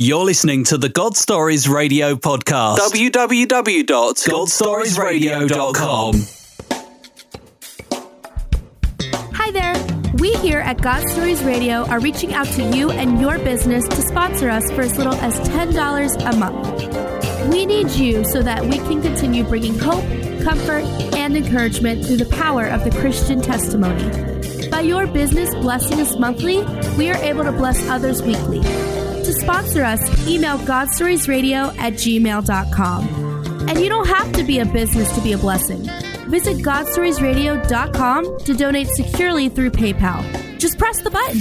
You're listening to the God Stories Radio podcast. www.godstoriesradio.com. Hi there. We here at God Stories Radio are reaching out to you and your business to sponsor us for as little as $10 a month. We need you so that we can continue bringing hope, comfort, and encouragement through the power of the Christian testimony. By your business blessing us monthly, we are able to bless others weekly. To sponsor us, email godstoriesradio at gmail.com. And you don't have to be a business to be a blessing. Visit godstoriesradio.com to donate securely through PayPal. Just press the button.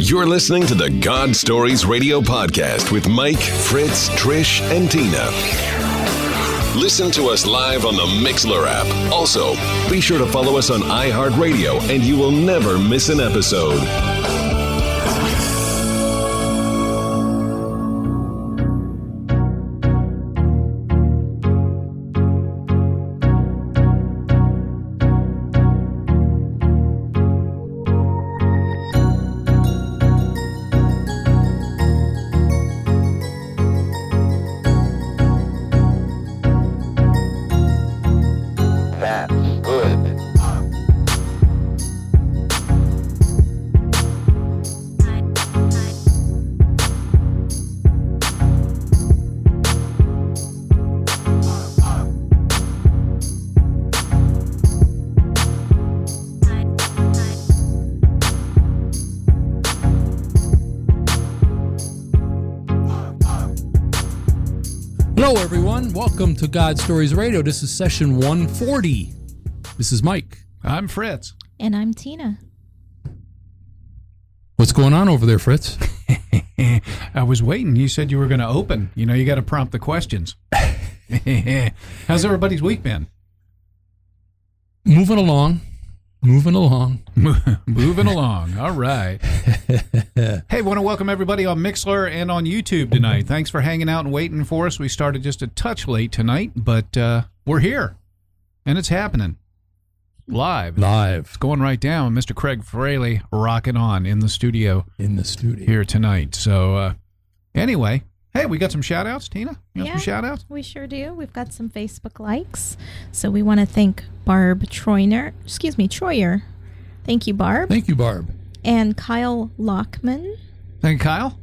You're listening to the God Stories Radio podcast with Mike, Fritz, Trish, and Tina. Listen to us live on the Mixlr app. Also, be sure to follow us on iHeartRadio and you will never miss an episode. To God Stories Radio. This is session 140. This is Mike. I'm Fritz. And I'm Tina. What's going on over there, Fritz? I was waiting. You said you were going to open. You know, you got to prompt the questions. How's everybody's week been? Moving along. Moving along. Moving along. All right. hey, want to welcome everybody on Mixlr and on YouTube tonight. Thanks for hanging out and waiting for us. We started just a touch late tonight, but uh, we're here and it's happening live. Live It's going right down. Mr. Craig Fraley rocking on in the studio in the studio. here tonight. So, uh, anyway, hey, we got some shout outs, Tina? You got Yeah. some shout outs? We sure do. We've got some Facebook likes. So we want to thank Barb Troyner, excuse me, Troyer. Thank you, Barb. Thank you, Barb. and Kyle Lockman Thank you, Kyle.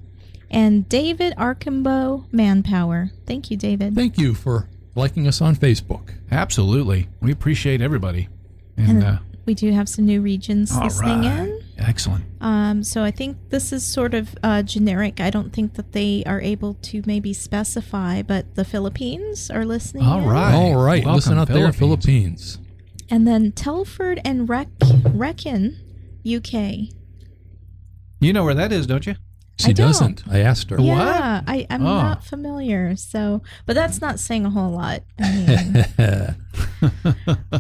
and David Arkimbo Manpower. Thank you, David. Thank you for liking us on Facebook. Absolutely. We appreciate everybody. And, And uh, we do have some new regions listening right. in. Excellent. Um, so I think this is sort of uh, generic. I don't think that they are able to maybe specify, but the Philippines are listening. All in. right. All right. Welcome, Listen out there, Philippines. Philippines. And then Telford and Reck- Reckon, UK. You know where that is, don't you? She I doesn't. I asked her. Yeah, I, I'm Oh. not familiar. So, but that's not saying a whole lot. I mean,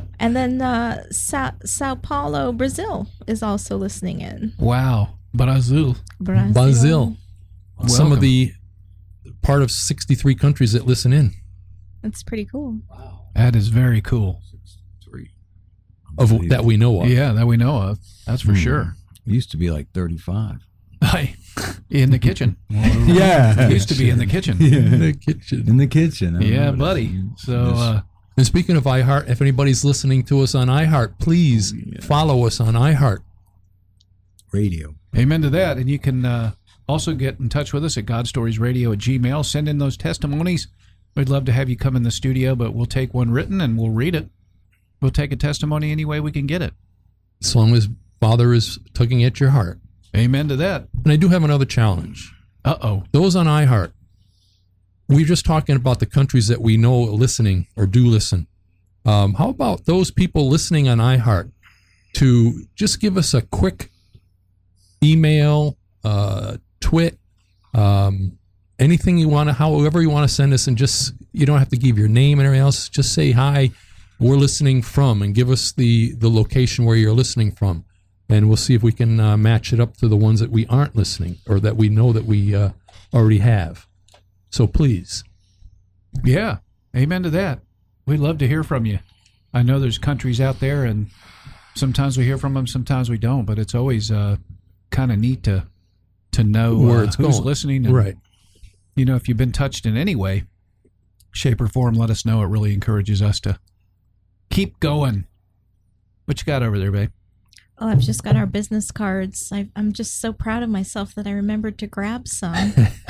and then uh, Sa- Sao Paulo, Brazil is also listening in. Wow. Brazil. Brazil. Brazil. Some of the part of 63 countries that listen in. That's pretty cool. Wow. That is very cool. Of that we know of. Yeah, that we know of. That's for Hmm. sure. It used to be like 35. Hi. In the kitchen. Yeah. Used to be in the kitchen. In the kitchen. In the kitchen. Yeah, buddy. So, uh, And speaking of iHeart, if anybody's listening to us on iHeart, please follow us on iHeart. radio. amen to that. And you can uh, also get in touch with us at godstoriesradio at gmail. Send in those testimonies. We'd love to have you come in the studio, but we'll take one written and we'll read it. We'll take a testimony any way we can get it. As long as Father is tugging at your heart. Amen to that. And I do have another challenge. Uh oh. Those on iHeart, we're just talking about the countries that we know listening or do listen. Um, how about those people listening on iHeart to just give us a quick email, uh, twit, um, anything you want to, however you want to send us, and just you don't have to give your name and everything else. Just say hi, we're listening from, and give us the the location where you're listening from, and we'll see if we can uh, match it up to the ones that we aren't listening or that we know that we uh, already have. So please, Yeah. Amen to that. We'd love to hear from you. I know there's countries out there, and sometimes we hear from them, sometimes we don't, but it's always uh, kind of neat to to know Where uh, it's who's going. listening. And, Right. You know, if you've been touched in any way, shape, or form, let us know. It really encourages us to keep going. What you got over there, babe? Oh, I've just got our business cards. I, I'm just so proud of myself that I remembered to grab some.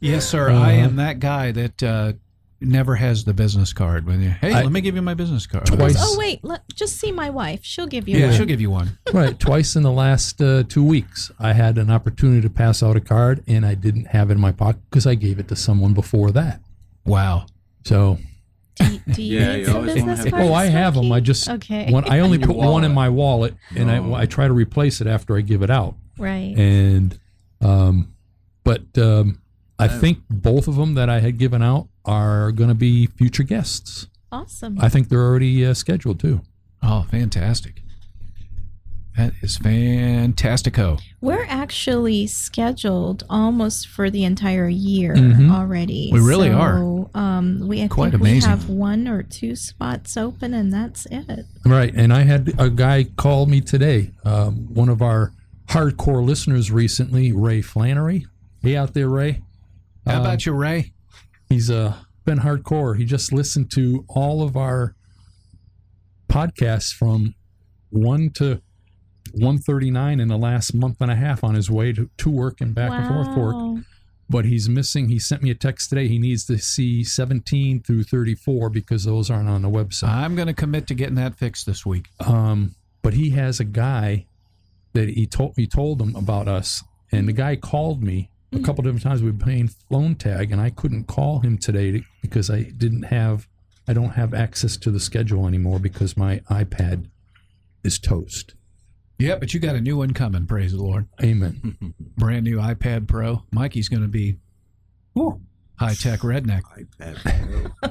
yes, sir. I Uh-huh. am that guy that uh, never has the business card. When you, hey, I- let me give you my business card. Twice. oh wait, let, just see my wife. She'll give you Yeah, one. she'll give you one. right. Twice in the last uh, two weeks, I had an opportunity to pass out a card, and I didn't have it in my pocket because I gave it to someone before that. Wow. So, Do you, do you Yeah, need you some always business wanna have- cards? oh, I have them. I Smokey? just okay. one, I only your put one in wallet. my wallet, and Oh. I I try to replace it after I give it out. right. And, um, but um, I think both of them that I had given out are going to be future guests. Awesome. I think they're already uh, scheduled too. Oh, fantastic. That is fantastico. We're actually scheduled almost for the entire year Mhm. already. We really So, are. Um, we I Quite think amazing. we have one or two spots open, and that's it. Right. And I had a guy call me today, um, one of our hardcore listeners recently, Ray Flannery. Hey, out there, Ray. How Um, about you, Ray? He's uh, been hardcore. He just listened to all of our podcasts from 1 to 139 in the last month and a half on his way to, to work and back and forth to work. But he's missing, he sent me a text today. He needs to see 17 through 34 because those aren't on the website. I'm going to commit to getting that fixed this week. Um, but he has a guy that he told he told him about us, and the guy called me a couple different times. We've been playing phone tag, and I couldn't call him today to- because I didn't have I don't have access to the schedule anymore because my iPad is toast. Yeah, but you got a new one coming. Praise the Lord. Amen. Brand new iPad Pro. Mikey's going to be high tech redneck. IPad Pro.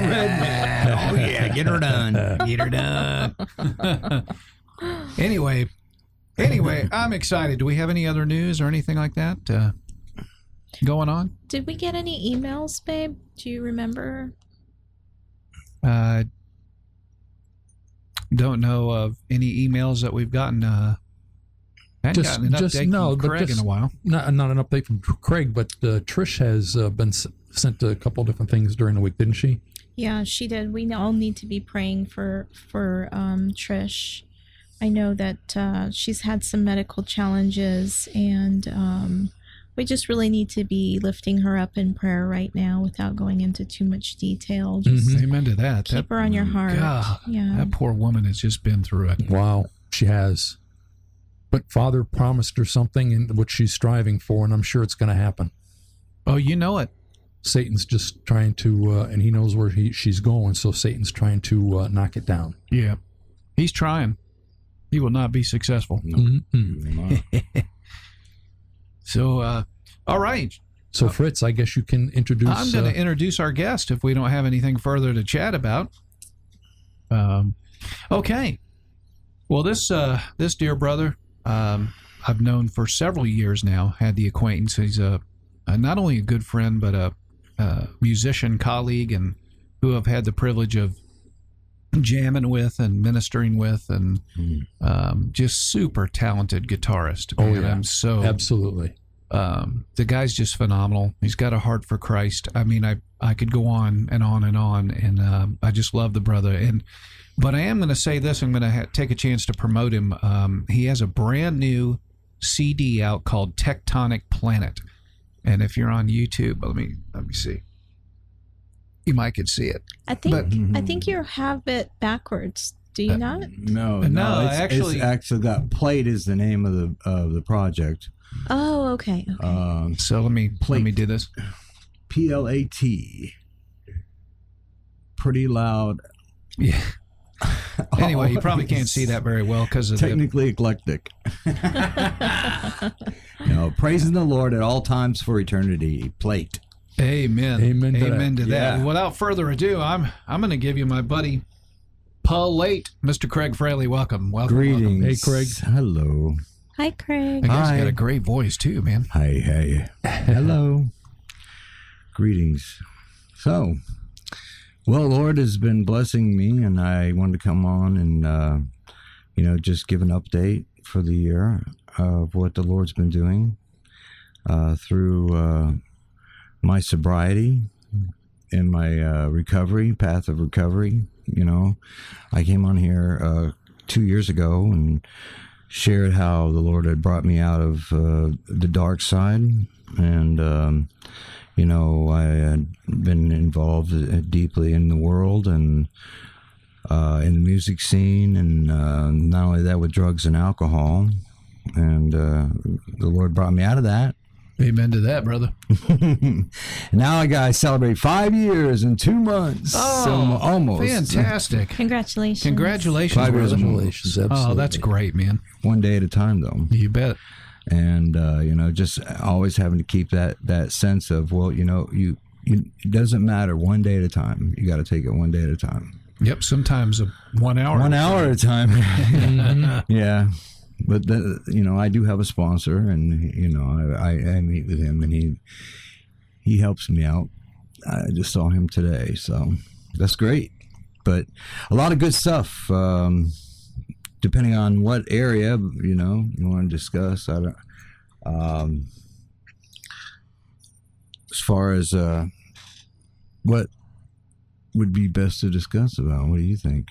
redneck. Oh yeah, get her done. Get her done. Anyway, anyway, I'm excited. Do we have any other news or anything like that uh, going on? Did we get any emails, babe? Do you remember? Uh, don't know of any emails that we've gotten. Uh, hadn't Just- gotten an just- update no, from but Craig in just- a while. Not not an update from Craig, but uh, Trish has uh, been s- sent a couple different things during the week, didn't she? Yeah, she did. We all need to be praying for for um, Trish. I know that uh, she's had some medical challenges, and um, we just really need to be lifting her up in prayer right now, without going into too much detail. Just Mhm. Amen to that. keep that her on your heart. God, yeah. that poor woman has just been through it. Wow, she has. But Father promised her something in what she's striving for, and I'm sure it's going to happen. Oh, you know it. Satan's just trying to, uh, and he knows where he, she's going, so Satan's trying to uh, knock it down. Yeah, he's trying. He will not be successful. Mhm. So, uh, all right. So, Fritz, I guess you can introduce. I'm going uh, to introduce our guest if we don't have anything further to chat about. Um, okay. Well, this uh, this dear brother, um, I've known for several years now. Had the acquaintance. He's a, a not only a good friend, but a, a musician colleague, and who I've had the privilege of jamming with and ministering with, and um, just super talented guitarist. Oh, yeah. I'm so absolutely. um, the guy's just phenomenal. He's got a heart for Christ. I mean, I I could go on and on and on, and um, I just love the brother. And but I am going to say this. I'm going to ha- take a chance to promote him. Um, he has a brand new CD out called Tectonic Planet, and if you're on YouTube, let me let me see. You might could see it. I think But- I think you have it backwards. Do you Uh, not? No, No, no, it's, actually- it's actually got plate is the name of the of the project. Oh, okay. okay. Um, So let me let me do this. P L A T. Pretty loud. Yeah. Anyway, you probably can't see that very well because of the Technically eclectic. no, praising the Lord at all times for eternity. Plate. Amen. Amen to Amen that. to that. Yeah. Without further ado, I'm I'm going to give you my buddy Paul Late, Mr. Craig Fraley. Welcome. Welcome. Greetings. Hey, Craig. Hello. Hi, Craig. Welcome. I guess Hi. you got a great voice too, man. Hi, hey. Hello. Greetings. So, well, Lord has been blessing me, and I wanted to come on and, uh, you know, just give an update. for the year of what the Lord's been doing uh, through uh, my sobriety and my uh, recovery, path of recovery. You know, I came on here uh, two years ago and shared how the Lord had brought me out of uh, the dark side. And, um, you know, I had been involved uh, deeply in the world and uh, in the music scene, and uh, not only that, with drugs and alcohol. And uh, the Lord brought me out of that. Amen to that, brother. now I got to celebrate five years and two months. Oh, so almost fantastic! Congratulations. Congratulations, Five years brother. Congratulations, Oh, that's great, man. One day at a time, though. You bet. and uh, you know just always having to keep that that sense of well you know you, you it doesn't matter one day at a time you got to take it one day at a time Yep. Sometimes a one hour. one hour at a time yeah but the, you know i do have a sponsor and you know I, I, I meet with him and he he helps me out. I just saw him today so that's great. But a lot of good stuff um, depending on what area you know you want to discuss. I don't um, as far as uh, what would be best to discuss about what do you think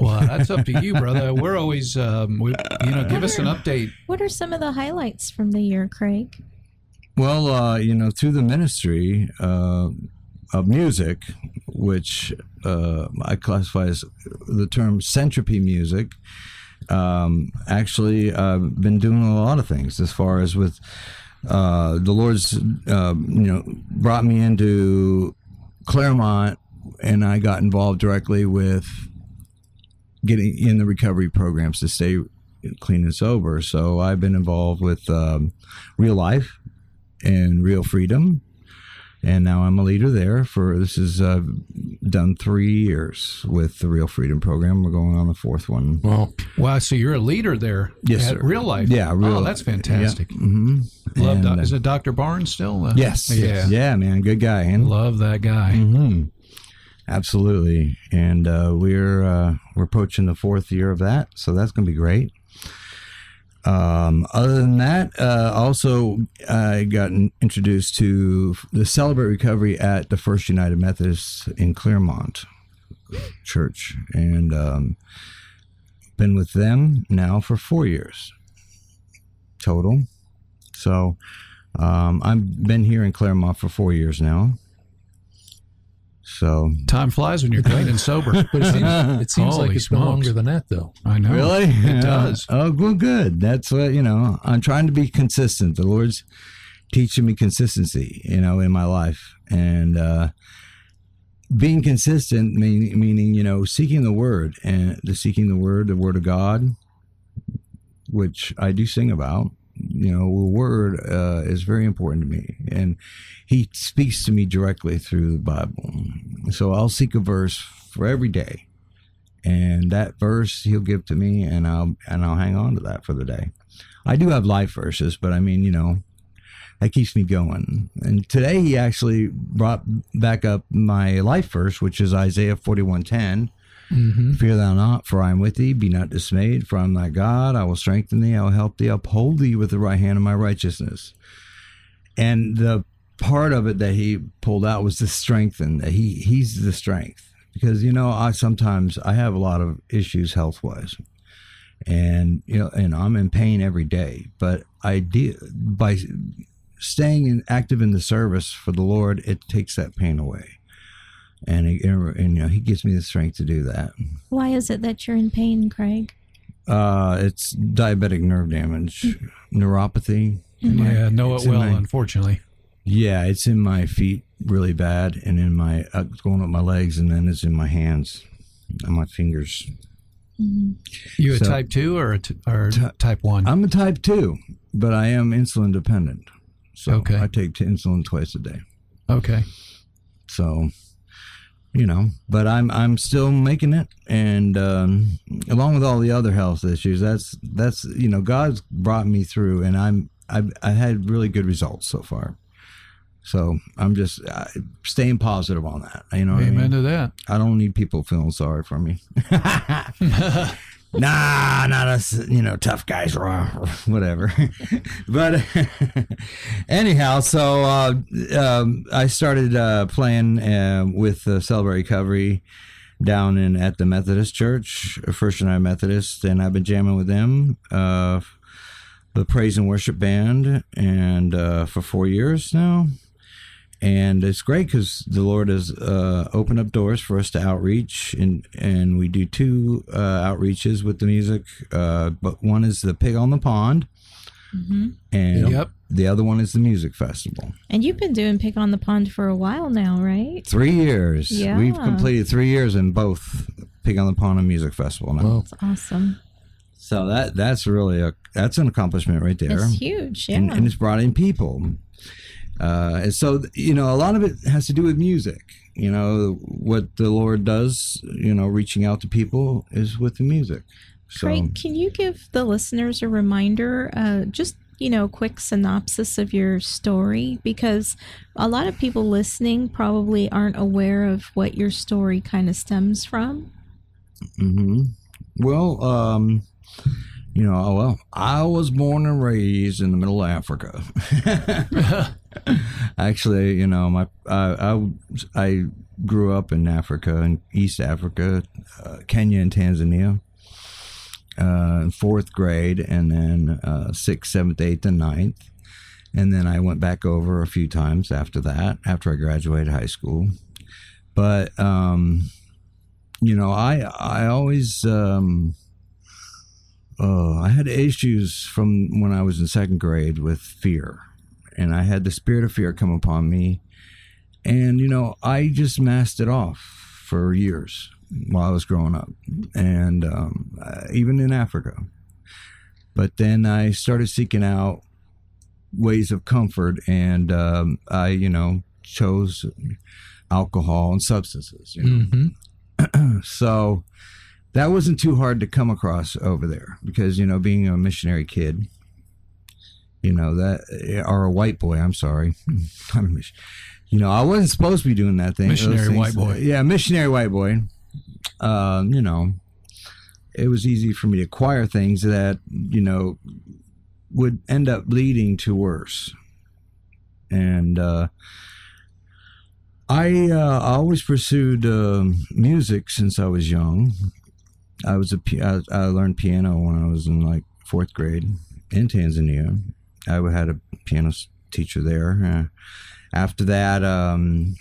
Well, that's up to you, brother. We're always, um, we, you know, give us an update. What are some of the highlights from the year, Craig? Well, uh, you know, through the ministry uh, of music, which uh, I classify as the term centropy music, um, actually, I've been doing a lot of things as far as with uh, the Lord's, uh, you know, brought me into Clermont, and I got involved directly with getting in the recovery programs to stay clean and sober. So I've been involved with um, Real Life and Real Freedom, and now I'm a leader there. For this is uh, done three years with the Real Freedom program. We're going on the fourth one. Well, Wow. So you're a leader there. Yes, at sir. Real life. Yeah, real. Oh, that's fantastic. hmm Love. doc- is it Dr. Barnes still? Uh, Yes. Yeah. Yeah, man. Good guy. And Love that guy. hmm Absolutely, and uh, we're uh, we're approaching the fourth year of that, so that's going to be great. Um, other than that, uh, also I got introduced to the Celebrate Recovery at the First United Methodist in Clermont Church, and um, been with them now for four years total. So um, I've been here in Clermont for four years now. So Time flies when you're clean and sober. but it seems, it seems like it's been smokes. longer than that, though. I know. Really? It does. Oh, well, good. That's what, you know, I'm trying to be consistent. The Lord's teaching me consistency, you know, in my life. And uh, being consistent, mean, meaning, you know, seeking the word and the seeking the word, the word of God, which I do sing about. You know, word uh, is very important to me. And he speaks to me directly through the Bible. So I'll seek a verse for every day and that verse he'll give to me and I'll and I'll hang on to that for the day. I do have life verses, but I mean, you know, that keeps me going. And today he actually brought back up my life verse, which is Isaiah 41:10. Fear thou not, for I am with thee. Be not dismayed, for I am thy God. I will strengthen thee. I will help thee. Uphold thee with the right hand of my righteousness. And the part of it that he pulled out was the strengthen. He he's the strength because you know I sometimes I have a lot of issues health wise, and you know and I'm in pain every day. But I do by staying in, active in the service for the Lord, it takes that pain away. And, he, and you know he gives me the strength to do that. Why is it that you're in pain, Craig? Uh, it's diabetic nerve damage, neuropathy. Yeah, know it well, my- unfortunately. Yeah, it's in my feet really bad, and in my uh, going up my legs, and then it's in my hands and my fingers. You a So- type two or a t- or type one? I'm a type two, but I am insulin dependent. So Okay. I take t- insulin twice a day. okay. So, you know, but I'm I'm still making it, and um, along with all the other health issues, that's that's you know God's brought me through, and I'm I've I had really good results so far. So I'm just uh, staying positive on that. You know, what I Amen mean? to that. I don't need people feeling sorry for me. nah, not us, you know, tough guys, whatever. but anyhow, so uh, um, I started uh, playing uh, with uh, Celebrate Recovery down in at the Methodist Church, First United Methodist, and I've been jamming with them, uh, the praise and worship band, and uh, for four years now. And it's great because the Lord has uh, opened up doors for us to outreach, and and we do two uh, outreaches with the music. Uh, but one is the Pig on the Pond, hmm and Yep. the other one is the music festival. And you've been doing Pig on the Pond for a while now, right? Three years. Yeah. We've completed three years in both Pig on the Pond and Music Festival now. Wow. It's awesome. So that that's really a that's an accomplishment right there. It's huge. Yeah. and, and it's brought in people. Uh, and so you know, a lot of it has to do with music. You know, what the Lord does, you know, reaching out to people is with the music. So Craig, can you give the listeners a reminder, uh, just you know, quick synopsis of your story? Because a lot of people listening probably aren't aware of what your story kind of stems from. hmm Well, um, you know, oh, well, I was born and raised in the middle of Africa. Actually, you know, my I, I I grew up in Africa, in East Africa, uh, Kenya and Tanzania. Uh, in fourth grade, and then uh, sixth, seventh, eighth, and ninth. And then I went back over a few times after that, after I graduated high school. But um, you know, I I always um, uh, I had issues from when I was in second grade with fear, and I had the spirit of fear come upon me, and you know, I just masked it off for years while I was growing up, and um, uh, even in Africa. But then I started seeking out ways of comfort, and um, I, you know, chose alcohol and substances. You know? hmm so that wasn't too hard to come across over there because you know being a missionary kid you know that or a white boy i'm sorry Not a mis- you know i wasn't supposed to be doing that thing Missionary white boy. yeah missionary white boy um you know it was easy for me to acquire things that you know would end up leading to worse and uh I uh, always pursued um music since I was young. I was a I, I learned piano when I was in like fourth grade in Tanzania. I had a piano teacher there. Uh, after that, um,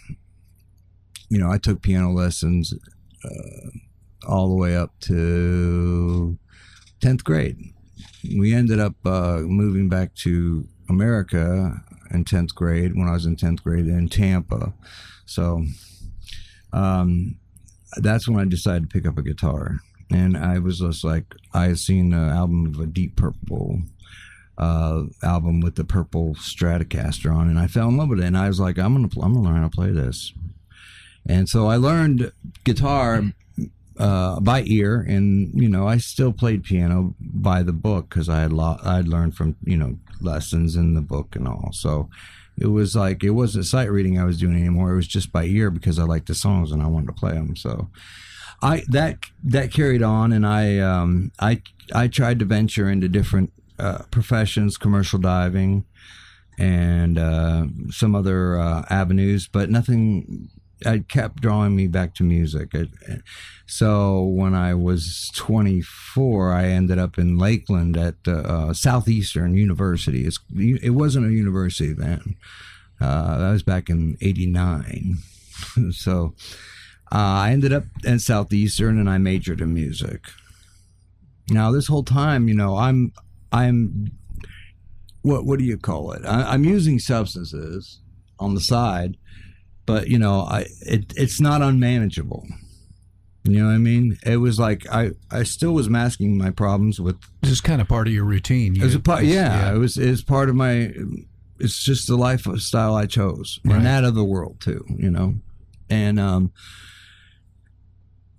you know, I took piano lessons uh, all the way up to tenth grade. We ended up uh, moving back to America in tenth grade when I was in tenth grade in Tampa. So um, that's when I decided to pick up a guitar. And I was just like, I had seen an album of a Deep Purple uh, album with the purple Stratocaster on, and I fell in love with it. And I was like, I'm gonna, pl- I'm gonna learn how to play this. And so I learned guitar uh, by ear, and you know, I still played piano by the book because I had lo- I'd learned from you know lessons in the book and all. So it was like it wasn't sight reading I was doing anymore. It was just by ear because I liked the songs and I wanted to play them. So I that that carried on, and I um, I I tried to venture into different uh, professions, commercial diving, and uh, some other uh, avenues, but nothing. I kept drawing me back to music. It, so when I was 24, I ended up in Lakeland at uh, uh, Southeastern University. It's, it wasn't a university then. Uh, that was back in '89. so uh, I ended up at Southeastern and I majored in music. Now this whole time, you know, I'm I'm what what do you call it? I, I'm using substances on the side, but you know, I it it's not unmanageable. You know what I mean? It was like I I still was masking my problems with This is kind of part of your routine. it was a part, You- yeah, It was it was part of my. It's just the lifestyle I chose, Right. and that of the world too. You know, and um,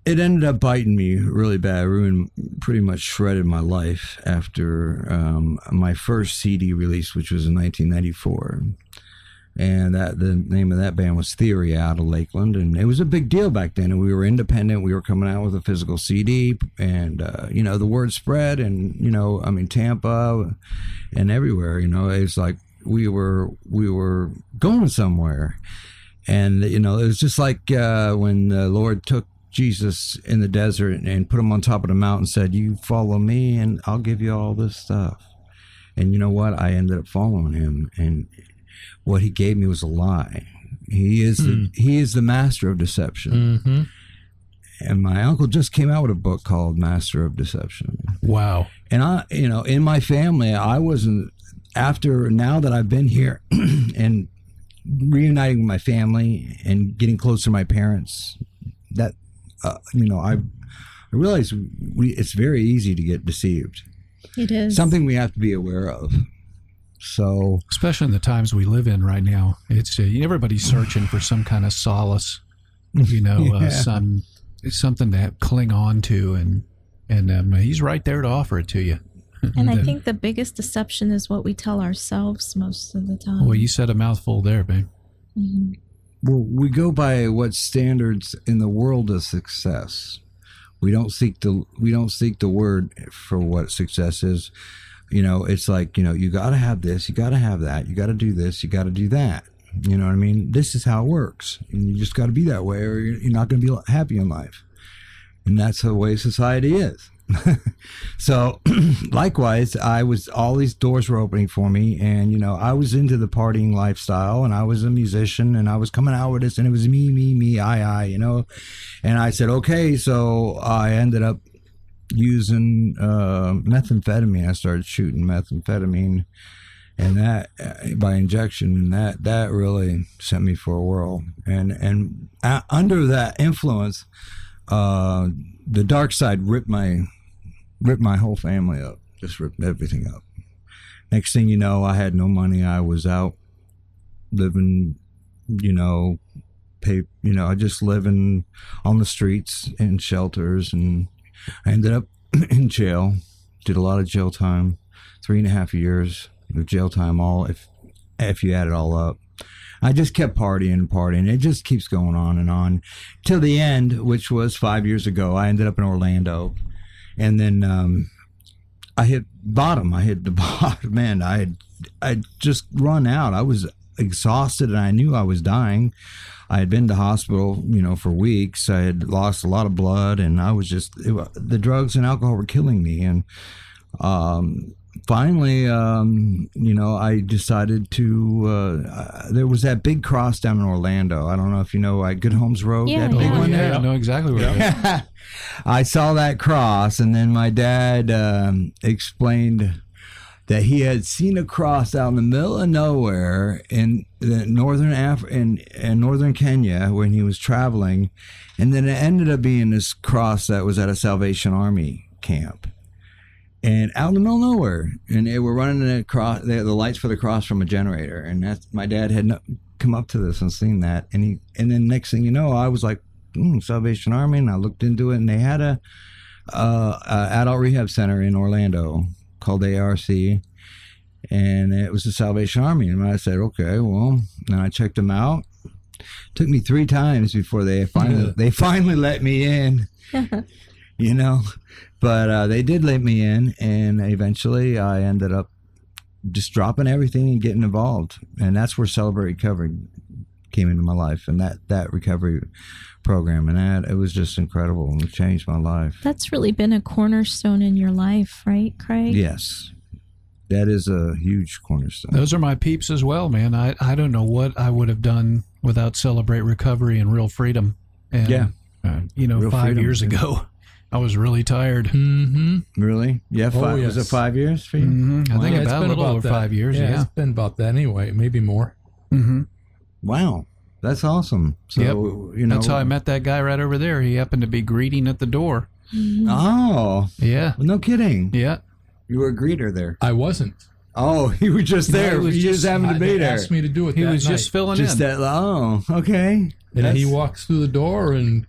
it ended up biting me really bad. Ruined, pretty much shredded my life after um, my first CD release, which was in 1994. and that the name of that band was Theory out of Lakeland, and it was a big deal back then. And we were independent. We were coming out with a physical CD, and uh, you know the word spread, and you know I mean Tampa, and everywhere. You know it's like we were we were going somewhere, and you know it was just like uh, when the Lord took Jesus in the desert and put him on top of the mountain, said, "You follow me, and I'll give you all this stuff." And you know what? I ended up following him, and what he gave me was a lie. He is the, he is the master of deception. Mm-hmm. And my uncle just came out with a book called Master of Deception. Wow. And I, you know, in my family, I wasn't after now that I've been here and reuniting with my family and getting close to my parents. That uh, you know, I I realize we it's very easy to get deceived. It is Something we have to be aware of. So Especially in the times we live in right now, it's uh, everybody's searching for some kind of solace, you know, Yeah. uh, some something to cling on to, and and um, he's right there to offer it to you. And I think the biggest deception is what we tell ourselves most of the time. Well, you said a mouthful there, babe. Mhm. Well, we go by what standards in the world of success. We don't seek the we don't seek the word for what success is. You know, it's like you know you got to have this, you got to have that, you got to do this, you got to do that. You know what I mean? This is how it works, and you just got to be that way, or you're not going to be happy in life. And that's the way society is. So, likewise, I was all these doors were opening for me, and you know, I was into the partying lifestyle, and I was a musician, and I was coming out with this, and it was me, me, me, I, I, you know. And I said, okay, so I ended up using uh, methamphetamine. I started shooting methamphetamine, and that uh, by injection, that that really sent me for a whirl. And and uh, under that influence, uh, the dark side ripped my ripped my whole family up, just ripped everything up. Next thing you know, I had no money. I was out living, you know, pay, you know, I just living on the streets in shelters, and I ended up in jail. Did a lot of jail time, three and a half years of jail time. All if if you add it all up. I just kept partying and partying. It just keeps going on and on till the end, which was five years ago. I ended up in Orlando, and then um, I hit bottom. I hit the bottom. Man, I had I just run out. I was exhausted, and I knew I was dying. I had been to hospital, you know, for weeks. I had lost a lot of blood, and I was just it, the drugs and alcohol were killing me. And um, finally, um, you know, I decided to. Uh, uh, there was that big cross down in Orlando. I don't know if you know, like Good Homes Road. Yeah, that big yeah. one there. yeah, I know exactly where it is. I saw that cross, and then my dad um, explained that he had seen a cross out in the middle of nowhere in the northern Af- in, in northern Kenya when he was traveling, and then it ended up being this cross that was at a Salvation Army camp. And out in the middle of nowhere, and they were running the cross, the, the lights for the cross from a generator, and that's my dad had no, come up to this and seen that, and he, and then next thing you know, I was like, mm, Salvation Army, and I looked into it, and they had a, uh, a adult rehab center in Orlando called ARC, and it was the Salvation Army. And I said, okay, well, and I checked them out. Took me three times before they finally they finally let me in. you know, but uh, they did let me in, and eventually I ended up just dropping everything and getting involved, and that's where Celebrate Recovery came into my life, and that that recovery program, and that it was just incredible, and it changed my life. That's really been a cornerstone in your life, right, Craig? Yes, that is a huge cornerstone. Those are my peeps as well, man. I, I don't know what I would have done without Celebrate Recovery and Real Freedom. And, Yeah. uh, you know, Real five Freedom, years ago, I was really tired. Mm-hmm. Really? Yeah, Oh, five, was it five years for you? hmm I think Yeah, it's about a been little about over that. five years. Yeah. it's been about that anyway, maybe more. hmm Wow, that's awesome. So Yep. you know, That's how I met that guy right over there. He happened to be greeting at the door. Oh, Yeah. no kidding! Yeah. You were a greeter there. I wasn't. Oh, he was just No, there. he was you just just- happened to I- be they there. asked me to do it. He that was night. just filling Just in. that. Oh, okay. and he That's- walks through the door, and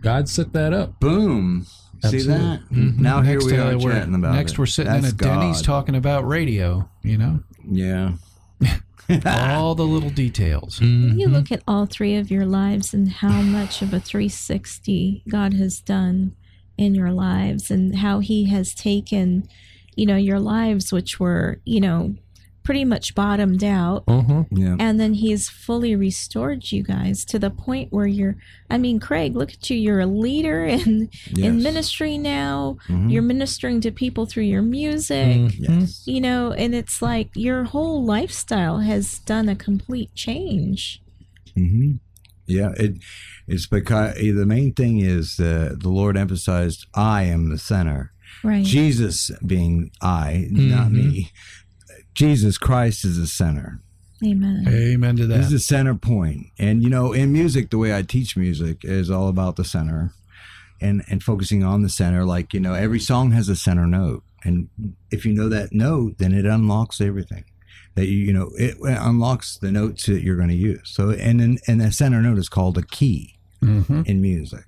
God set that up. Boom. See Absolutely. that? Mhm. Now here next we uh, are we're, chatting about Next, it. we're sitting That's in a Denny's talking about radio, you know? Yeah. all the little details. When you look at all three of your lives and how much of a 360 God has done in your lives and how he has taken, you know, your lives which were, you know, pretty much bottomed out Uh-huh. Yeah. and then he's fully restored you guys to the point where you're I mean, Craig, look at you, you're a leader in in ministry now. Mhm. You're ministering to people through your music. Yes. You know, and it's like your whole lifestyle has done a complete change. hmm Yeah, it it's because eh, the main thing is uh, the Lord emphasized, "I am the center." Right. Jesus being I, not Mhm. me. Jesus Christ is the center. Amen. Amen to that. He's that. the center point. And you know, in music, the way I teach music is all about the center and and focusing on the center. Like, you know, every song has a center note. And if you know that note, then it unlocks everything. That you, you know, it unlocks the notes that you're going to use. So and then and the center note is called a key hmm in music.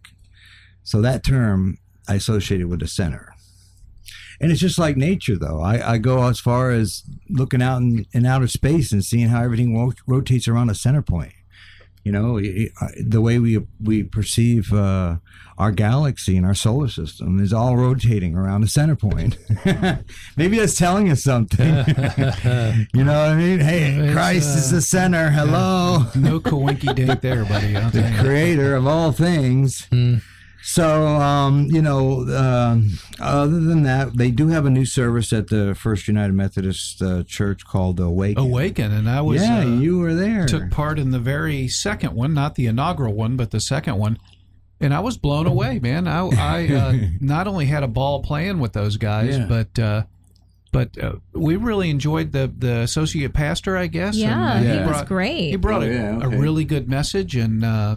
So that term I associated with the center. And it's just like nature, though. I, I go as far as looking out in, in outer space and seeing how everything ro- rotates around a center point. You know, it- it- the way we we perceive uh, our galaxy and our solar system is all rotating around a center point. Maybe that's telling us something. you know what I mean? Hey, It's, Christ is uh, the center. Hello No coinky dink there, buddy. The creator of all things. So, um, you know, um, other than that, they do have a new service at the First United Methodist uh, Church called Awaken. Awaken, and I was yeah, uh, you were there. took part in the very second one, not the inaugural one, but the second one. And I was blown away, man. I, I uh, not only had a ball playing with those guys, Yeah. but uh, but uh, we really enjoyed the the associate pastor, I guess. Yeah, and, uh, he Yeah. was great. He brought Oh, a, yeah, a really good message, and uh, uh,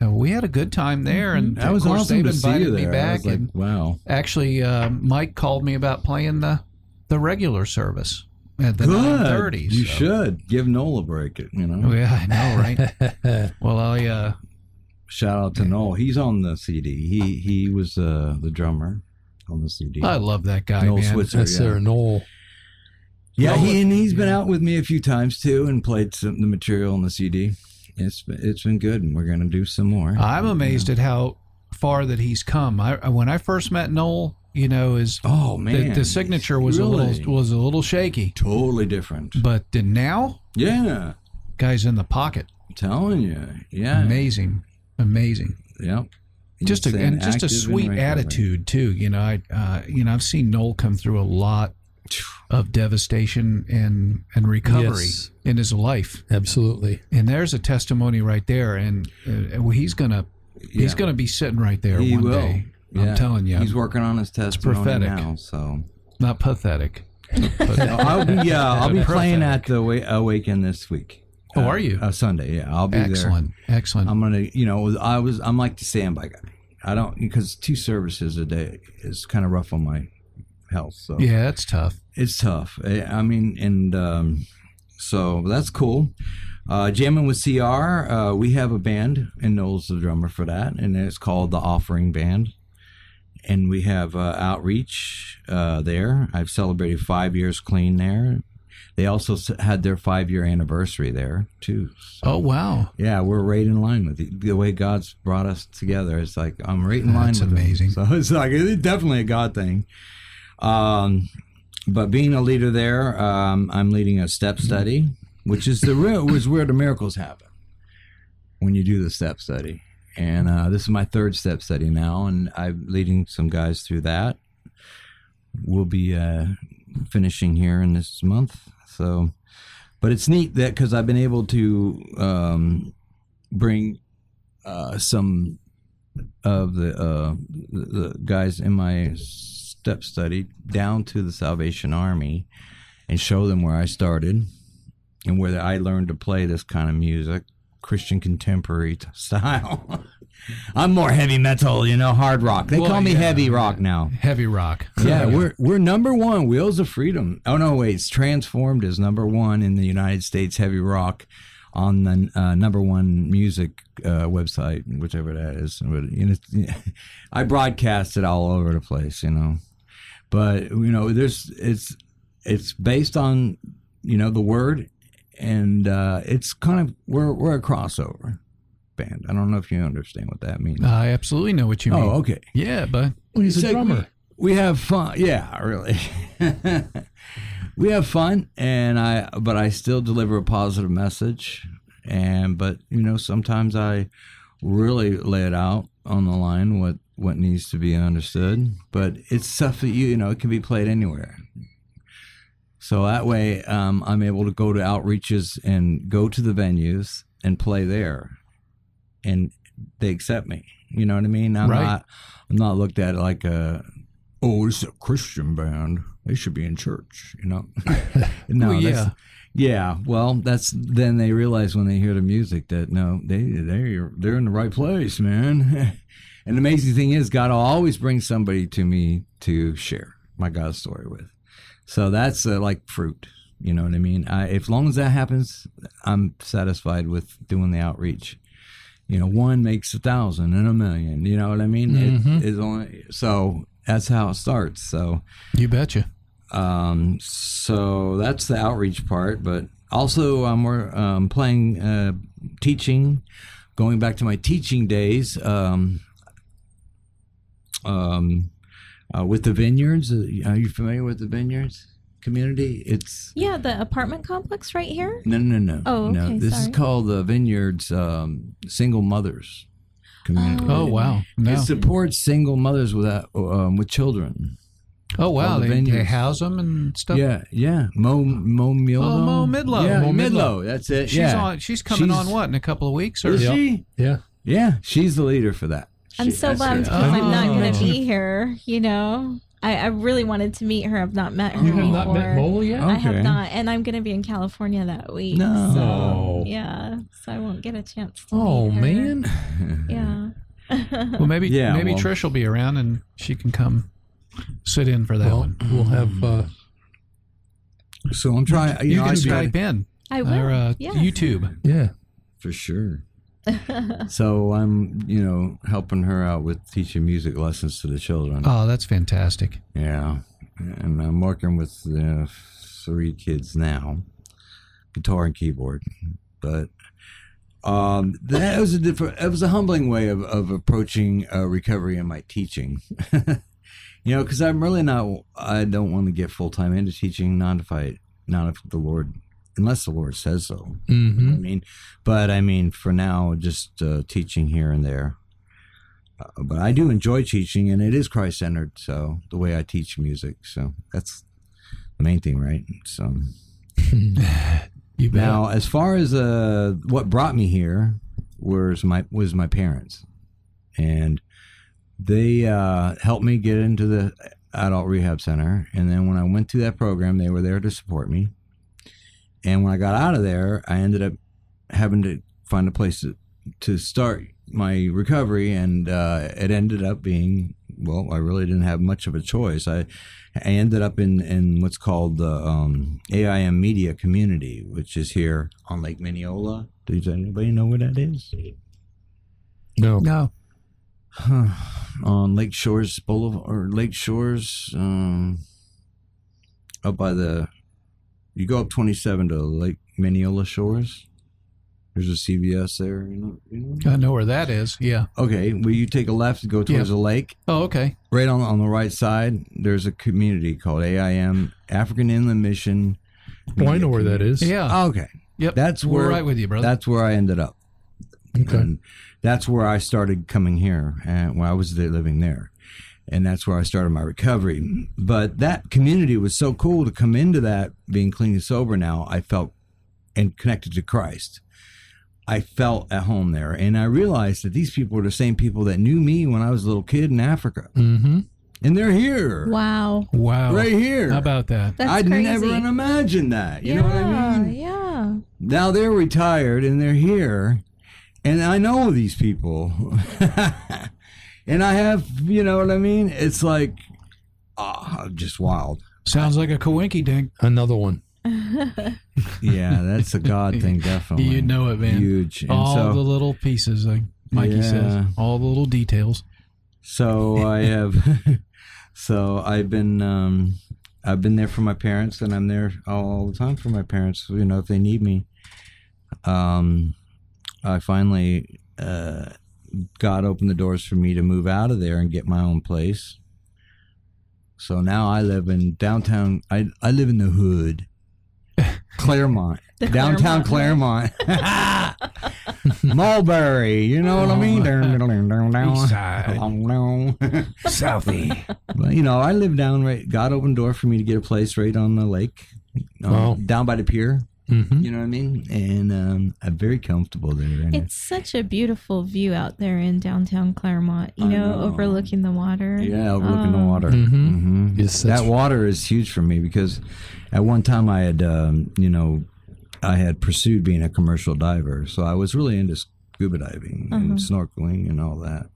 we had a good time there. And that was awesome to see you there. Back. like, and wow. actually, uh, Mike called me about playing the the regular service at the nine thirty. You should give Noel a break. It You know, Yeah, I know, right? well, I uh, shout out to Noel. He's on the CD. He he was uh, the drummer on the CD. I love that guy, Noel man. Switzer. That's yeah. Sarah Noel. Yeah, he, and he's been out with me a few times too, and played some the material on the CD. It's been, it's been good, and we're gonna do some more. I'm amazed at how far that he's come. I when I first met Noel, you know, his Oh man, the signature was a little was a little shaky, totally different. but then now, Yeah, guy's in the pocket. I'm telling you. Yeah, Amazing, amazing. Yep. Just a and just a sweet attitude too. You know, I uh, you know I've seen Noel come through a lot of devastation and and recovery Yes. in his life, Absolutely. and there's a testimony right there. And uh, well, he's gonna he's gonna be sitting right there He one will. day. I'm Yeah. telling you, he's working on his testimony prophetic. now. So not pathetic. But, I'll be yeah, I'll be playing at the Awa- Awaken this week. Oh, Uh, are you? Uh, Sunday? Yeah, I'll be there. excellent, excellent. I'm gonna, you know, I was I'm like the standby guy. I don't because two services a day is kind of rough on my health. So yeah, it's tough. it's tough. I mean, and um, so that's cool. Uh, jamming with CR, uh, we have a band, and Noel's the drummer for that, and it's called the Offering Band. And we have uh, outreach uh, there. I've celebrated five years clean there. They also had their five year anniversary there too. So, Oh wow, yeah, we're right in line with the, the way God's brought us together. It's like I'm right in line That's with amazing. So it's like it's definitely a God thing. Um, but being a leader there, um, I'm leading a step study, which is the real was where the miracles happen when you do the step study. And uh, this is my third step study now, and I'm leading some guys through that. We'll be uh, finishing here in this month. So, but it's neat that because I've been able to um, bring uh, some of the, uh, the the guys in my step study down to the Salvation Army and show them where I started and where I learned to play this kind of music, Christian contemporary style. I'm more heavy metal, you know, hard rock. They Well, call me yeah, heavy rock now. heavy rock. Yeah, we're we're number one. Wheels of Freedom. Oh no, wait, it's transformed as number one in the United States heavy rock on the uh, number one music uh, website, whichever that is. But, you know, I broadcast it all over the place, you know. But you know, there's it's it's based on you know the word and uh, it's kind of we're we're a crossover band. I don't know if you understand what that means. I absolutely know what you mean. oh, okay. Yeah, but Well, he's a like drummer. We, we have fun. Yeah, really. we have fun, and I. But I still deliver a positive message, and but you know sometimes I really lay it out on the line what what needs to be understood. But it's stuff that you you know it can be played anywhere. So that way, um, I'm able to go to outreaches and go to the venues and play there, and they accept me. You know what I mean? I'm Right. not. I'm not looked at like a. Oh, it's a Christian band. They should be in church. You know? no, Well, yeah. yeah. Well, that's then they realize when they hear the music that no, they they they're in the right place, man. and the amazing thing is, God will always bring somebody to me to share my God story with. So that's uh, like fruit. You know what I mean? I, if long as that happens, I'm satisfied with doing the outreach. You know, one makes a thousand and a million. You know what I mean? Mhm. It is only so that's how it starts. So you betcha. um, so that's the outreach part, but also um, we're um, playing, uh, teaching, going back to my teaching days. Um, um, uh, with the vineyards, uh, are you familiar with the vineyards community? It's Yeah, the apartment complex right here. no, no, no. Oh, no. okay, This sorry. is called the Vineyards um, Single Mothers Community. Oh wow. No. It supports single mothers without um, with children. Oh wow. the They, they house them and stuff. Yeah, yeah. Mo Mo Midlow. Oh, Mo Midlow. Yeah, Mo Midlow. Midlow. That's it. She's yeah. on. She's coming She's- on what in a couple of weeks? Or Is she? Yeah. Yeah, she's the leader for that. I'm She- so bummed it. because I'm not going Oh. to be here. You know, I, I really wanted to meet her. I've not met her You have before. not met Mola yet? I have not, and I'm going to be in California that week. No. So, yeah, so I won't get a chance to. Oh meet her. man. Yeah. Well, maybe Yeah, maybe well- Trish will be around and she can come sit in for that Well, one. we'll have. Uh, So I'm trying. You, You, know, can I tried- Skype in I will. or uh, yes. YouTube. yeah. for sure. so I'm, you know, helping her out with teaching music lessons to the children. Oh, that's fantastic. Yeah, and I'm working with uh, three kids now, guitar and keyboard. But um, that was a different. It was a humbling way of of approaching uh, recovery in my teaching. you know, because I'm really not. I don't want to get full time into teaching. Not if I, not if the Lord, unless the Lord says so. I Mm-hmm. mean, but I mean, for now, just uh, teaching here and there. Uh, but I do enjoy teaching, and it is Christ centered. So the way I teach music, so that's the main thing, right? So You bet. now, as far as uh, what brought me here was my was my parents, and they uh, helped me get into the adult rehab center. And then when I went through that program, they were there to support me. And when I got out of there, I ended up having to find a place to, to start my recovery, and uh, it ended up being well. I really didn't have much of a choice. I I ended up in in what's called the um, AIM Media Community, which is here on Lake Minneola. Does anybody know where that is? No. no. on Lake Shores Boulevard or Lake Shores, um, up by the. You go up 27 to Lake Minneola Shores. There's a CVS there. You know, you know? I know where that is. Yeah. Okay, well, you take a left to go towards Yeah. the lake. Oh, okay. Right on on the right side, there's a community called AIM African Inland Mission. Oh, I know where that is. Yeah. Okay, Yep. that's We're where right with you, brother. That's where I ended up. Okay. And that's where I started coming here and when I was there living there. And that's where I started my recovery. But that community was so cool to come into that being clean and sober now. I felt and connected to Christ. I felt at home there. And I realized that these people were the same people that knew me when I was a little kid in Africa. Mm-hmm. And they're here. Wow. wow. Right here. How about that? That's I'd crazy. never imagined that. You yeah, know what I mean? Yeah. now they're retired and they're here and i know these people and i have you know what i mean it's like ah, just wild Sounds like a coinky dink. Another one. yeah that's a god thing definitely You know it, man. huge and All so the little pieces, like Mikey says. All the little details. so i have so i've been um I've been there for my parents, and I'm there all the time for my parents. You know, if they need me. Um, I finally uh, God opened the doors for me to move out of there and get my own place. So now I live in downtown. I I live in the hood, Clermont, The downtown Clermont, Mulberry. You know what I mean? East side. Southie. Well, you know, I live down right. God opened door for me to get a place right on the lake, um, Wow. down by the pier. Mm-hmm. You know what I mean? And um, I'm very comfortable there. And It's such a beautiful view out there in downtown Clermont, you know, know. overlooking the water. Yeah, overlooking the Oh. water. Mhm. hmm Yes, that's- that water is huge for me because at one time I had, um, you know, I had pursued being a commercial diver, so I was really into scuba diving and Uh-huh. snorkeling and all that.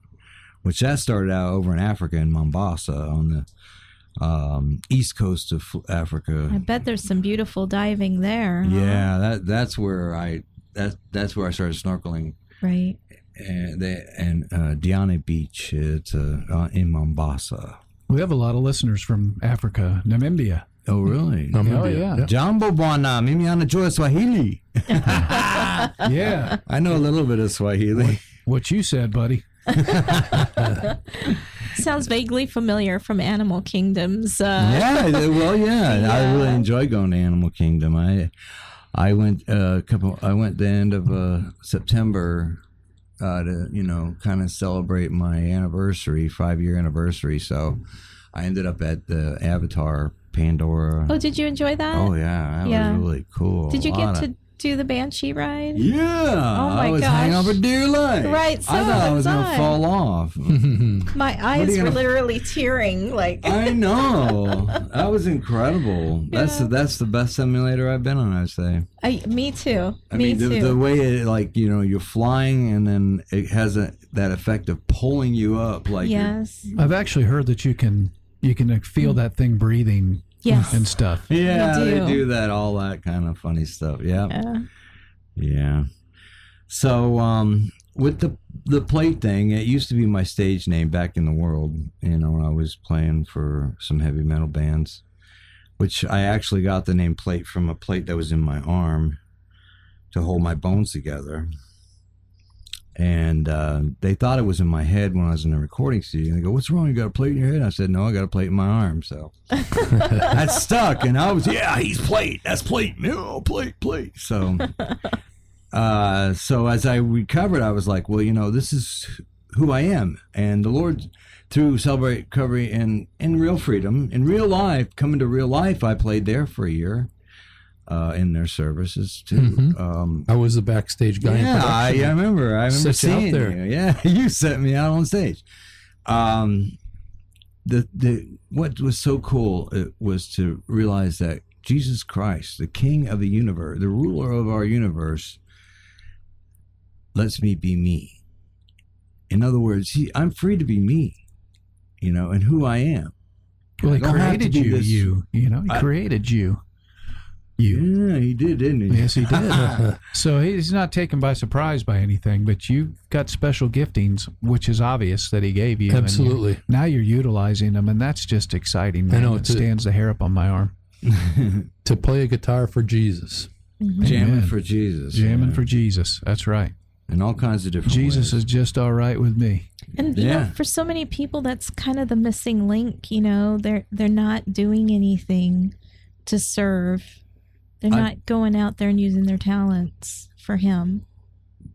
Which that started out over in Africa in Mombasa on the um, east coast of Africa. I bet there's some beautiful diving there. huh? Yeah, that that's where I that that's where I started snorkeling. Right. And they, and uh, Diani Beach, it's uh, uh, in Mombasa. We have a lot of listeners from Africa, Namibia. Oh, really? Oh, yeah. Jambo bwana, mimi anajua Swahili. Yeah. I know a little bit of Swahili. What you said, buddy. Sounds vaguely familiar from Animal Kingdoms. Uh, yeah, well, yeah, I really enjoy going to Animal Kingdom. I I went uh, a couple. I went the end of uh, September uh, to you know kind of celebrate my anniversary, five year anniversary. So I ended up at the Avatar Pandora. Oh, did you enjoy that? Oh yeah, that Yeah. was really cool. Did you get lot to of- do the Banshee ride? Yeah. Oh my I was hanging gosh. on for dear life. Right, so I thought I was was gonna fall off. My eyes were gonna- literally tearing. Like, I know. That was incredible. That's Yeah. that's the best simulator I've been on. I'd say. I, me too. I me mean, the, too. the way it like you know you're flying and then it has a that effect of pulling you up. Like you're- yes. I've actually heard that you can you can feel mm. that thing breathing Yes. and stuff. yeah, You they do. do that all that kind of funny stuff. Yeah, Yeah. yeah. So um, with the the plate thing, it used to be my stage name back in the world. You know, when I was playing for some heavy metal bands, which I actually got the name plate from a plate that was in my arm to hold my bones together. And uh, they thought it was in my head when I was in the recording studio. And they go, "What's wrong? You got a plate in your head?" I said, "No, I got a plate in my arm." So that stuck, and I was, "Yeah, he's plate. That's plate. No, plate, plate." So, uh, so as I recovered, I was like, "Well, you know, this is who I am," and the Lord, through celebrate recovery and in real freedom, in real life, coming to real life, I played there for a year. Uh, in their services too. Mhm. Um, I was the backstage guy. in yeah, I. I remember. I remember out seeing there. you. Yeah, you set me out on stage. Um, the the what was so cool it was to realize that Jesus Christ, the King of the universe, the ruler of our universe, lets me be me. In other words, he, I'm free to be me, you know, and who I am. Well, he I don't have to created you, this- you. You know, he I- created you. You. Yeah, he did, didn't he? Yes, he did. so he's not taken by surprise by anything, but you've got special giftings, which is obvious that he gave you. and you- Absolutely. now you're utilizing them, and that's just exciting. Man. know, it stands the hair up on my arm. to play a guitar for Jesus. Mm-hmm. Jamming Amen. for Jesus. Jamming yeah. for Jesus. That's right. in all kinds of different Jesus ways. is just all right with me. And you Yeah. know, for so many people, that's kind of the missing link. You know, they're they're not doing anything to serve. They're I- not going out there and using their talents for Him.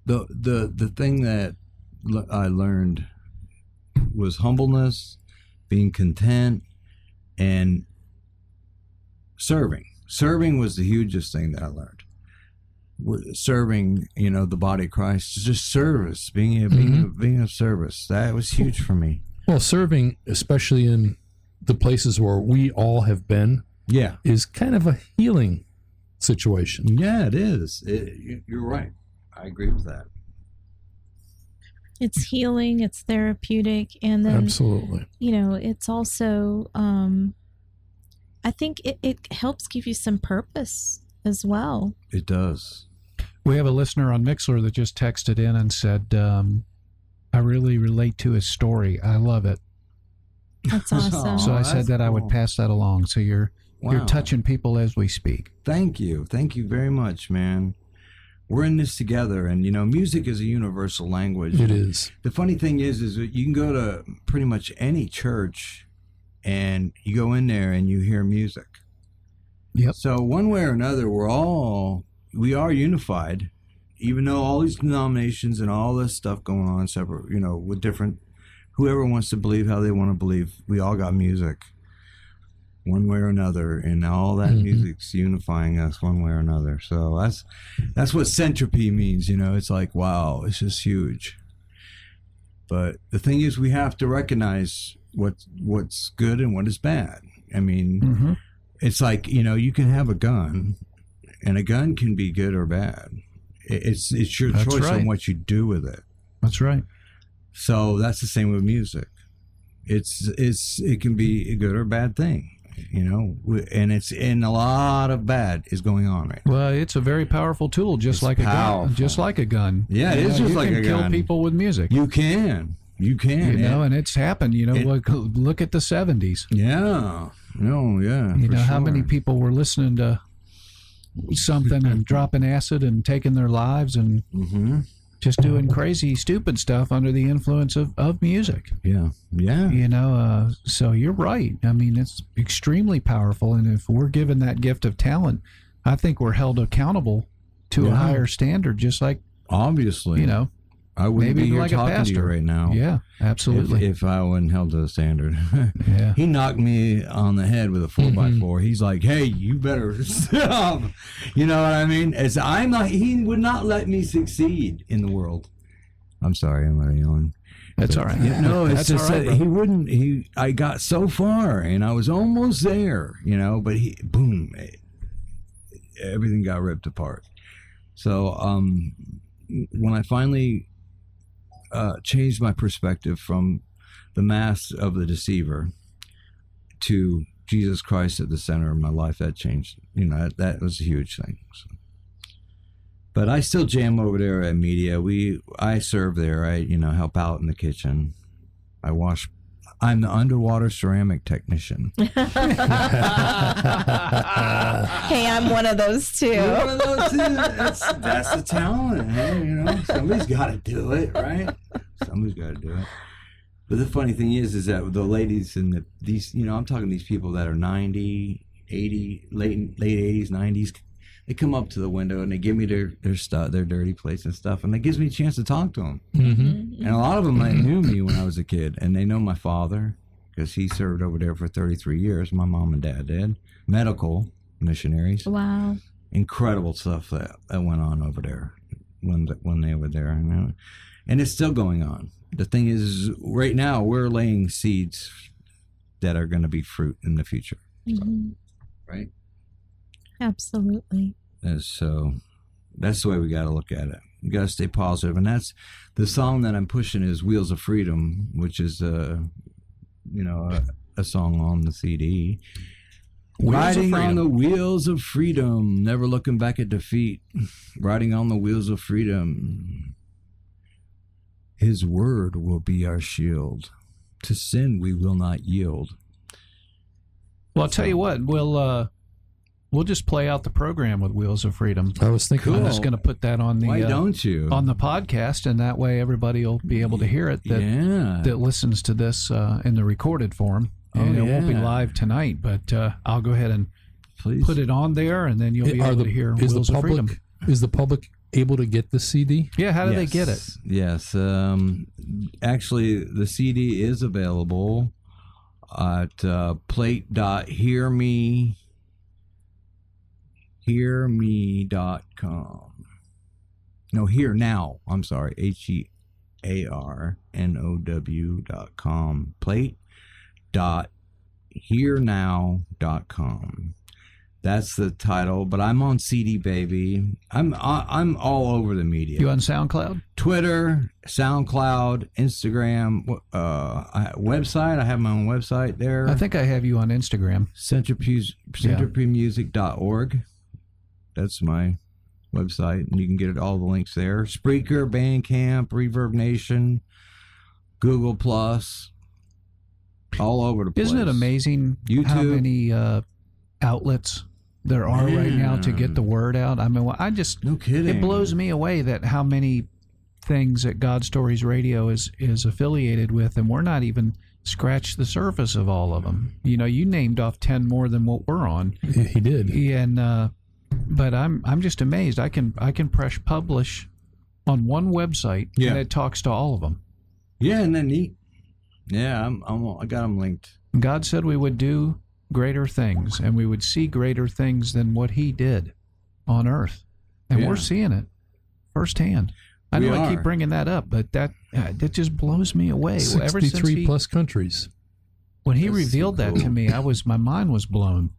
the the the thing that l- I learned was humbleness, being content, and serving. Serving was the hugest thing that I learned. Serving, you know, the body of Christ, just service, being a, being mm-hmm. a, being of service. That was huge for me. Well, serving, especially in the places where we all have been, Yeah, is kind of a healing situation. yeah, it is. It, you- you're right. I agree with that. It's healing. It's therapeutic, and then Absolutely. you know, it's also. Um, I think it, it helps give you some purpose as well. It does. We have a listener on Mixlr that just texted in and said, um, I really relate to his story. I love it. That's awesome. so I said that's that I would pass that along. So you're You're touching people as we speak. Thank you. Thank you very much, man. We're in this together, and you know, music is a universal language. It is. The funny thing is, is that you can go to pretty much any church, and you go in there and you hear music. Yep. So one way or another, we're all we are unified, even though all these denominations and all this stuff going on separate, you know, with different. Whoever wants to believe how they want to believe, we all got music, one way or another, and all that Mhm. music's unifying us one way or another. So that's that's what centropy means. You know, it's like wow, it's just huge. But the thing is, we have to recognize what what's good and what is bad. I mean, Mm-hmm. it's like you know, you can have a gun, and a gun can be good or bad. It's it's your That's choice right. on what you do with it. That's right. So that's the same with music. It's it's it can be a good or bad thing, you know, and it's and a lot of bad is going on right. now. Well, it's a very powerful tool, just It's like a gun. Just like a gun. Yeah, it You is know, just you like can a kill gun. people with music. You can, you can, you know, and it's happened. You know, It- look, look at the '70s. yeah, no, yeah. You know how many people were listening to something and dropping acid and taking their lives and Mhm. Just doing crazy, stupid stuff under the influence of, of music. Yeah, yeah. You know, uh, so you're right. I mean, it's extremely powerful, and if we're given that gift of talent, I think we're held accountable to a higher standard, just like Obviously, you know. I wouldn't maybe be here like a talking to you right now. Yeah, absolutely. If, if I wasn't held to the standard. yeah. he knocked me on the head with a 4 by four. He's like, "Hey, you better stop." You know what I mean? As I'm not, he would not let me succeed in the world. I'm sorry, I'm not yelling. That's But, all right. you know, it's That's just right, that he wouldn't. He, I got so far, and I was almost there. You know, but he, boom, it- everything got ripped apart. So, um, when I finally uh, changed my perspective from the mask of the deceiver to Jesus Christ at the center of my life, that changed. You know, that, that was a huge thing. So. But I still jam over there at media. We I serve there. I you know help out in the kitchen. I wash. I'm the underwater ceramic technician. hey, I'm one of those too. You're one of those too. That's, that's the talent. Hey, you know, somebody's got to do it, right? Somebody's got to do it. But the funny thing is, is that the ladies and the these, you know, I'm talking these people that are 90, 80, late late 80s, 90s. They come up to the window and they give me their their stuff, their dirty plates and stuff, and it gives me a chance to talk to them. Mm-hmm. And a lot of them they knew me when I was a kid, and they know my father because he served over there for 33 years. My mom and dad did medical missionaries Wow. incredible stuff that, that went on over there when the, when they were there, you know? and it's still going on. The thing is, right now we're laying seeds that are going to be fruit in the future, Mhm. right? Absolutely. And so that's the way we got to look at it. You got to stay positive, and that's the song that I'm pushing is "Wheels of Freedom," which is a you know a, a song on the CD. Wheels Riding on the wheels of freedom, never looking back at defeat. Riding on the wheels of freedom. His word will be our shield. To sin we will not yield. Well, I'll tell you what. We'll uh, we'll just play out the program with Wheels of Freedom. I was thinking I'm just going to put that on the Why uh, don't you? on the podcast, and that way everybody will be able to hear it. That yeah. that listens to this uh, in the recorded form, and Oh, it won't be live tonight. But uh, I'll go ahead and Please. put it on there, and then you'll be Are able the- to hear is Wheels the of Freedom. public is the public able to get the CD? Yeah, how do they get it? Yes, Yes. Um, actually, the CD is available at uh, plate.hearme hearme.com. No, here now. I'm sorry. H E A R N O W dot com. Plate dot here now dot com. That's the title, but I'm on CD baby. I'm I- I'm all over the media. You on SoundCloud? Twitter, SoundCloud, Instagram, uh, I, website. I have my own website there. I think I have you on Instagram. Centripemusic.org. That's my website, and you can get all the links there. Spreaker, Bandcamp, Reverb Nation, Google Plus, all over the place. Isn't it amazing how YouTube. many uh, outlets there are right now to get the word out. I mean, I just No kidding. it blows me away that how many things that God Stories Radio is is affiliated with, and we're not even scratched the surface of all of them. You know, you named off ten more than what we're on, He he did. and uh, but I'm I'm just amazed. I can I can press publish on one website, Yeah. and it talks to all of them. Yeah, and then neat. Yeah, I'm, I'm I got them linked. God said we would do greater things, and we would see greater things than what He did on earth, and Yeah. we're seeing it firsthand. I We know I keep bringing that up, but that uh, that just blows me away. Ever since Sixty-three he, plus countries. when he That's revealed that to me, I was my mind was blown.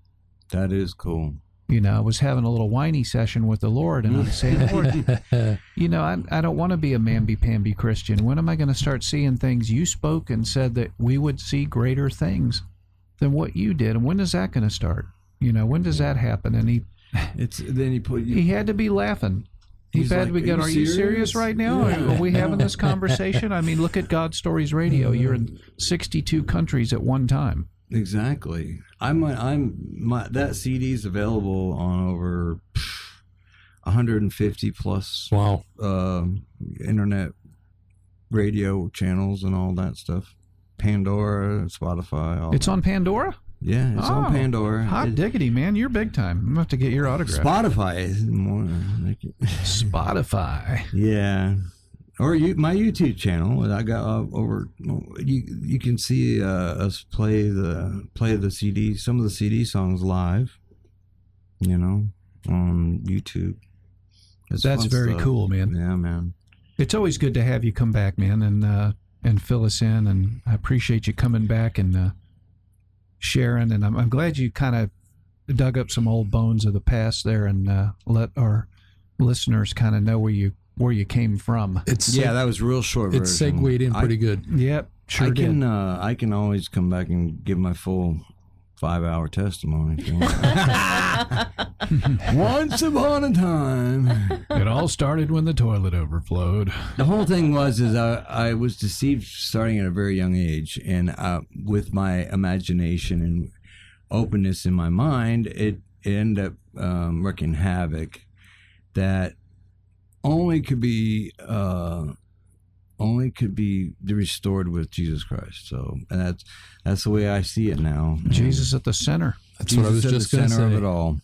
That is cool. You know, I was having a little whiny session with the Lord, and I'm saying, Lord, you know, I, I don't want to be a mamby-pamby Christian. When am I going to start seeing things you spoke and said that we would see greater things than what you did? And when is that going to start? You know, when does that happen? And he It's then he put you. he had to be laughing. He had like, to be "Are going, you Are you serious serious?" right now? Yeah. Are we having this conversation? I mean, look at God Stories Radio. You're in mm. 62 countries at one time. Exactly. I'm I'm my that CD's available on over 150 plus Wow. um internet radio channels and all that stuff. Pandora, Spotify. All It's on Pandora? yeah, it's Oh, on Pandora. Hot It- diggity, man. You're big time. I'm have to get your autograph. Spotify is more like Spotify. yeah. Or you, my YouTube channel. I got uh, over. You you can see uh, us play the play the CD, some of the CD songs live. You know, on YouTube. It's That's very stuff. cool, man. Yeah, man. It's always good to have you come back, man, and uh, and fill us in. And I appreciate you coming back and uh, sharing. And I'm, I'm glad you kind of dug up some old bones of the past there and uh, let our listeners kind of know where you where you came from. It's Yeah, that was real short. It version. segued in I- pretty good. Yep, sure I did. can uh, I can always come back and give my full five hour testimony. if you want. Once upon a time. It all started when the toilet overflowed. The whole thing was is I, I was deceived starting at a very young age, and uh, with my imagination and openness in my mind, it, it ended up um, wreaking havoc that only could be uh, only could be restored with Jesus Christ. So and that's that's the way I see it now. Jesus at the center. That's Jesus what I was just the going to center say. of it all.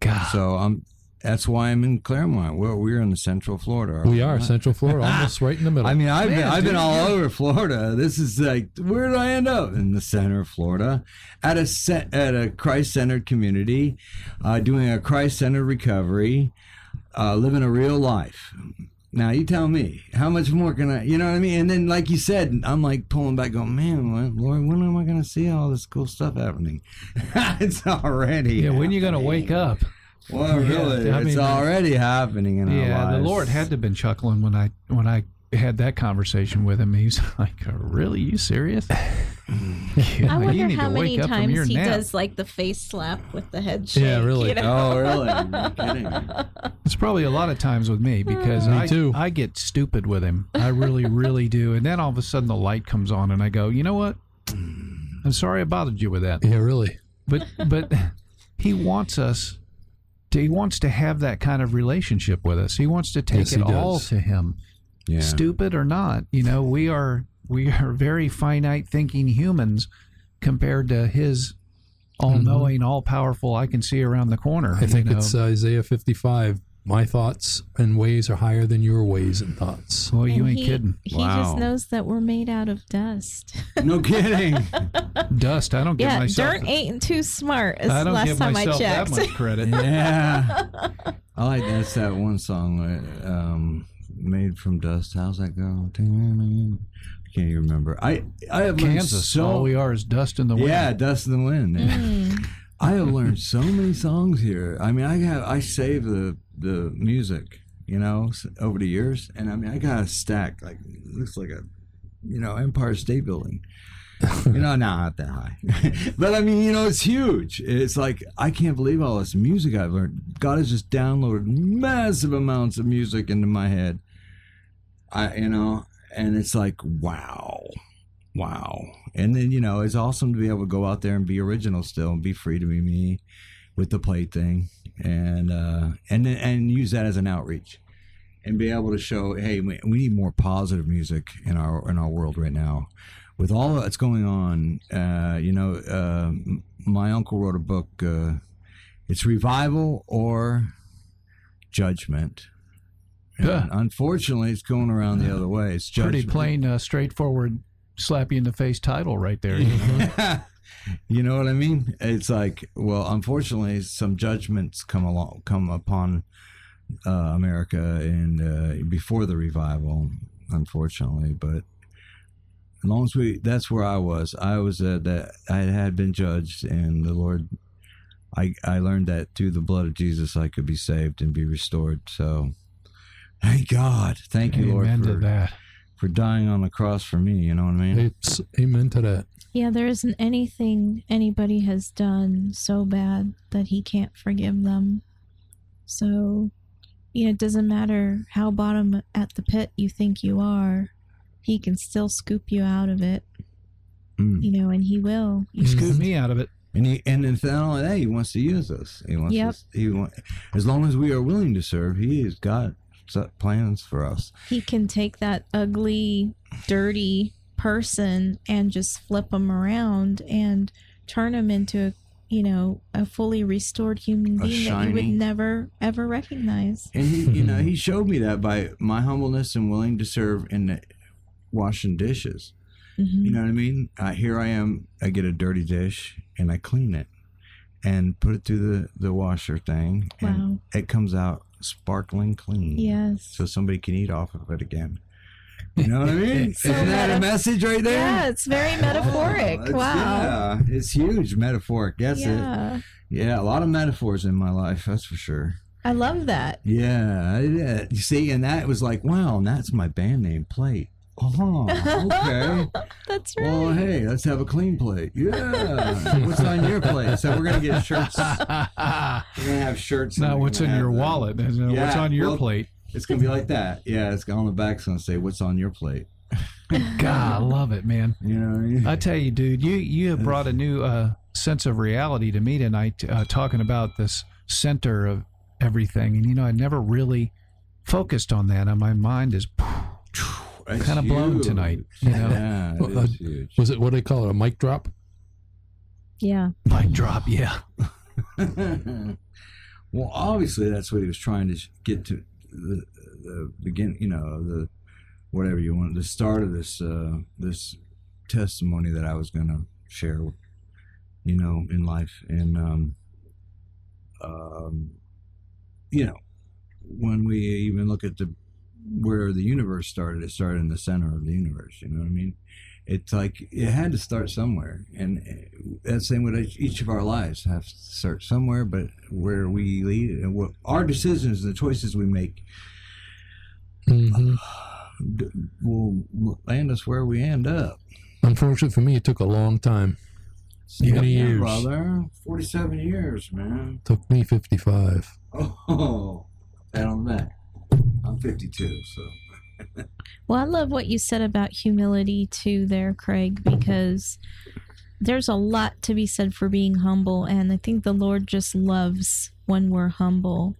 God. So I'm. That's why I'm in Clermont. We're we're in the Central Florida. We are Central Florida, almost right in the middle. I mean, I've been, I've been all over Florida. This is like, where did I end up? In the center of Florida, at a at a Christ-centered community, uh, doing a Christ-centered recovery, uh, living a real life. Now you tell me, how much more can I? You know what I mean? And then, like you said, I'm like pulling back, going, man, what, Lord, when am I going to see all this cool stuff happening? it's already. Yeah, when you going to wake up? Well, Yeah, really, I it's already happening in our Yeah, the. Lord had to have been chuckling when I when I had that conversation with him. He's like, "Really, you serious?" Yeah, I you wonder need how to many wake up from your times he nap. does like the face slap with the head shake. Yeah, really. You know? Oh, really? It's probably a lot of times with me uh, because Me I too. I get stupid with him. I really, really do. And then all of a sudden the light comes on, and I go, "You know what? I'm sorry I bothered you with that." yeah, really. But but he wants us. To, he wants to have that kind of relationship with us. He wants to take Yes, it all to him. Yeah. stupid or not you know we are we are very finite thinking humans compared to his all-knowing all-powerful i can see around the corner Mm-hmm. I think know? it's Isaiah 55. My thoughts and ways are higher than your ways and thoughts. well you ain't he, kidding He Wow. just knows that we're made out of dust. No kidding. dust i don't give yeah, myself dirt ain't too smart. Is i don't last give time myself I that checked. much credit yeah. I like that's that one song um, made from dust. How's that go? I can't even remember. I I have learned kansas so all we are is dust in the wind yeah, dust in the wind. Mm. I have learned so many songs here. I mean, I have I save the the music, you know, over the years, and I mean, I got a stack like it looks like a you know Empire State Building. you know, not that high, but I mean, you know, it's huge. It's like I can't believe all this music I've learned. God has just downloaded massive amounts of music into my head. I, you know, and it's like wow, wow. And then you know, it's awesome to be able to go out there and be original still and be free to be me with the plate thing, and uh, and then- and use that as an outreach. And be able to show, hey, we we need more positive music in our in our world right now, with all that's going on. Uh, you know, uh, my uncle wrote a book. Uh, it's revival or judgment. Yeah. And unfortunately, it's going around the other way. It's Pretty judgment. plain, uh, straightforward, slap you in the face title right there. you know? you know what I mean? It's like, well, unfortunately, some judgments come along, come upon uh, America and uh, before the revival, unfortunately. But as long as we, that's where I was. I was uh, that I had been judged, and the Lord, I I learned that through the blood of Jesus, I could be saved and be restored. So, thank God, thank you, Lord, Amen to for that. for dying on the cross for me. You know what I mean? It's, amen to that. Yeah, there isn't anything anybody has done so bad that he can't forgive them. So, you know, it doesn't matter how bottom at the pit you think you are, he can still scoop you out of it, Mm. you know, and he will. You scooped me out of it. And he, and if not only that, he wants to use us. He wants Yep. us. He want, as long as we are willing to serve, he has got set plans for us. He can take that ugly, dirty person and just flip them around and turn them into, you know, a fully restored human A being that you would never ever recognize. And he, you know, he showed me that by my humbleness and willing to serve in the washing dishes. Mhm. You know what I mean? Uh, here I am. I get a dirty dish and I clean it and put it through the the washer thing, and Wow. it comes out sparkling clean. Yes. So somebody can eat off of it again. You know what I mean? So Isn't that a message right there? Yeah, it's very oh, metaphoric. Oh, it's- wow. Yeah, it's huge, metaphoric. That's Yeah. it. Yeah, a lot of metaphors in my life, that's for sure. I love that. Yeah, I did. You see, and that was like, wow, and that's my band name, Plate. Oh, okay. That's right. well, hey, let's have a clean plate. Yeah. What's on your plate? So we're gonna get shirts. We're gonna have shirts. Now, what's gonna in your them. wallet? What's on your well, plate? It's gonna be like that. Yeah, it's on the back. It's gonna say, "What's on your plate?" God, I love it, man. You know what I tell you, dude, you you have brought a new uh, sense of reality to me tonight, uh, talking about this center of everything. And you know, I never really focused on that, and my mind is It's kind of blown tonight. You know, Yeah, it uh, is huge. Was it what do they call it? A mic drop? Yeah. mic drop. Yeah, well, obviously, that's what he was trying to get to the, the begin. You know, the whatever you want, the start of this uh, this testimony that I was going to share. You know, in life, and um, um, you know, when we even look at the where the universe started, it started in the center of the universe. You know what I mean? It's like it had to start somewhere, and uh, that's the same with each- of our lives have to start somewhere. But where we lead and what our decisions, the choices we make, hmm will land us where we end up. Unfortunately for me, it took a long time. Many Yeah, years. brother. Forty-seven years, man. Took me 55. Oh, pat on back. I'm fifty-two, so. Well, I love what you said about humility too, there, Craig, because there's a lot to be said for being humble. And I think the Lord just loves when we're humble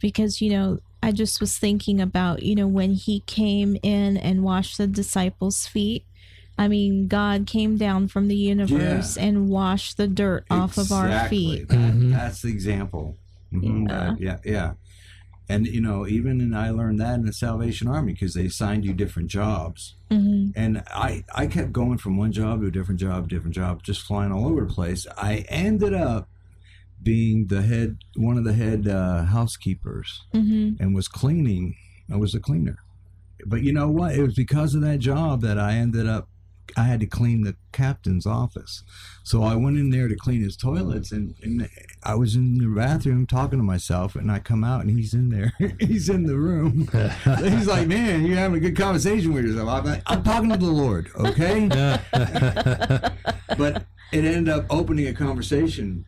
because, you know, I just was thinking about, you know, when he came in and washed the disciples' feet. I mean, God came down from the universe and washed the dirt off of our feet. That- Mhm. That's the example. Mhm, Yeah. that- yeah, yeah. And you know, even and I learned that in the Salvation Army because they assigned you different jobs, hmm and I I kept going from one job to a different job, different job, just flying all over the place. I ended up being the head, one of the head uh, housekeepers, hmm and was cleaning. I was a cleaner, but you know what? It was because of that job that I ended up. I had to clean the captain's office, so I went in there to clean his toilets, and, and I was in the bathroom talking to myself, and I come out, and he's in there. he's in the room. he's like, "Man, you're having a good conversation with yourself." I'm, like, I'm talking to the Lord, okay? but it ended up opening a conversation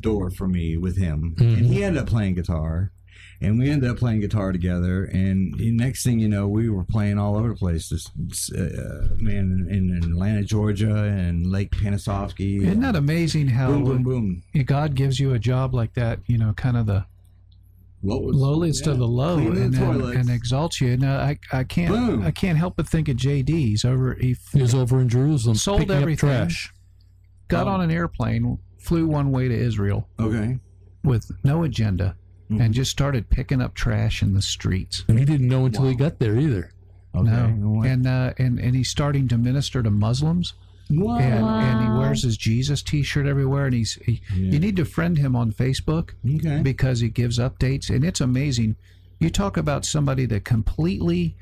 door for me with him, and he mm-hmm. ended up playing guitar, and we ended up playing guitar together. And the next thing you know, we were playing all over the place. This uh, man in, in Atlanta, Georgia, and Lake Panasoffkee. Isn't that amazing how Boom, boom, boom. God gives you a job like that? You know, kind of the lowest, was lowliest yeah, of the low, and, the and, and exalts you. And uh, I, I can't, Boom. I can't help but think of JD. He's over. He He was over in Jerusalem sold picking everything. up trash. got Oh. on an airplane, flew one way to Israel okay. with no agenda, Mhm. and just started picking up trash in the streets. And he didn't know until he got there either. Okay. No, and uh, and and he's starting to minister to Muslims, What? and, and he wears his Jesus T-shirt everywhere. And he's he, Yeah. you need to friend him on Facebook okay. because he gives updates, and it's amazing. You talk about somebody that completely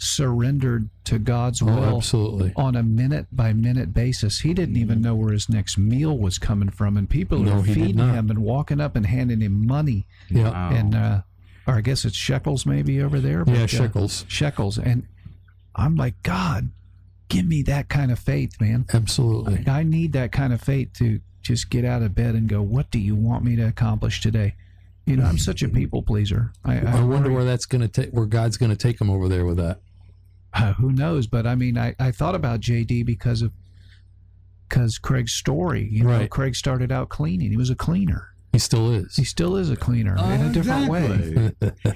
surrendered to God's Oh, will absolutely. on a minute by minute basis. He didn't even know where his next meal was coming from, and people No, are feeding him and walking up and handing him money, Yeah. Wow. and uh, or I guess it's shekels maybe over there. Yeah, but, uh, shekels. shekels, and I'm like, God, give me that kind of faith, man. Absolutely. I need that kind of faith to just get out of bed and go, what do you want me to accomplish today? You know, I'm such a people pleaser. I, I, I wonder worry- where that's going to take, where God's going to take him over there with that. Uh, who knows? But I mean, I, I thought about JD because of because Craig's story. You know, Right. Craig started out cleaning. He was a cleaner. He still is. He still is a cleaner in a different way.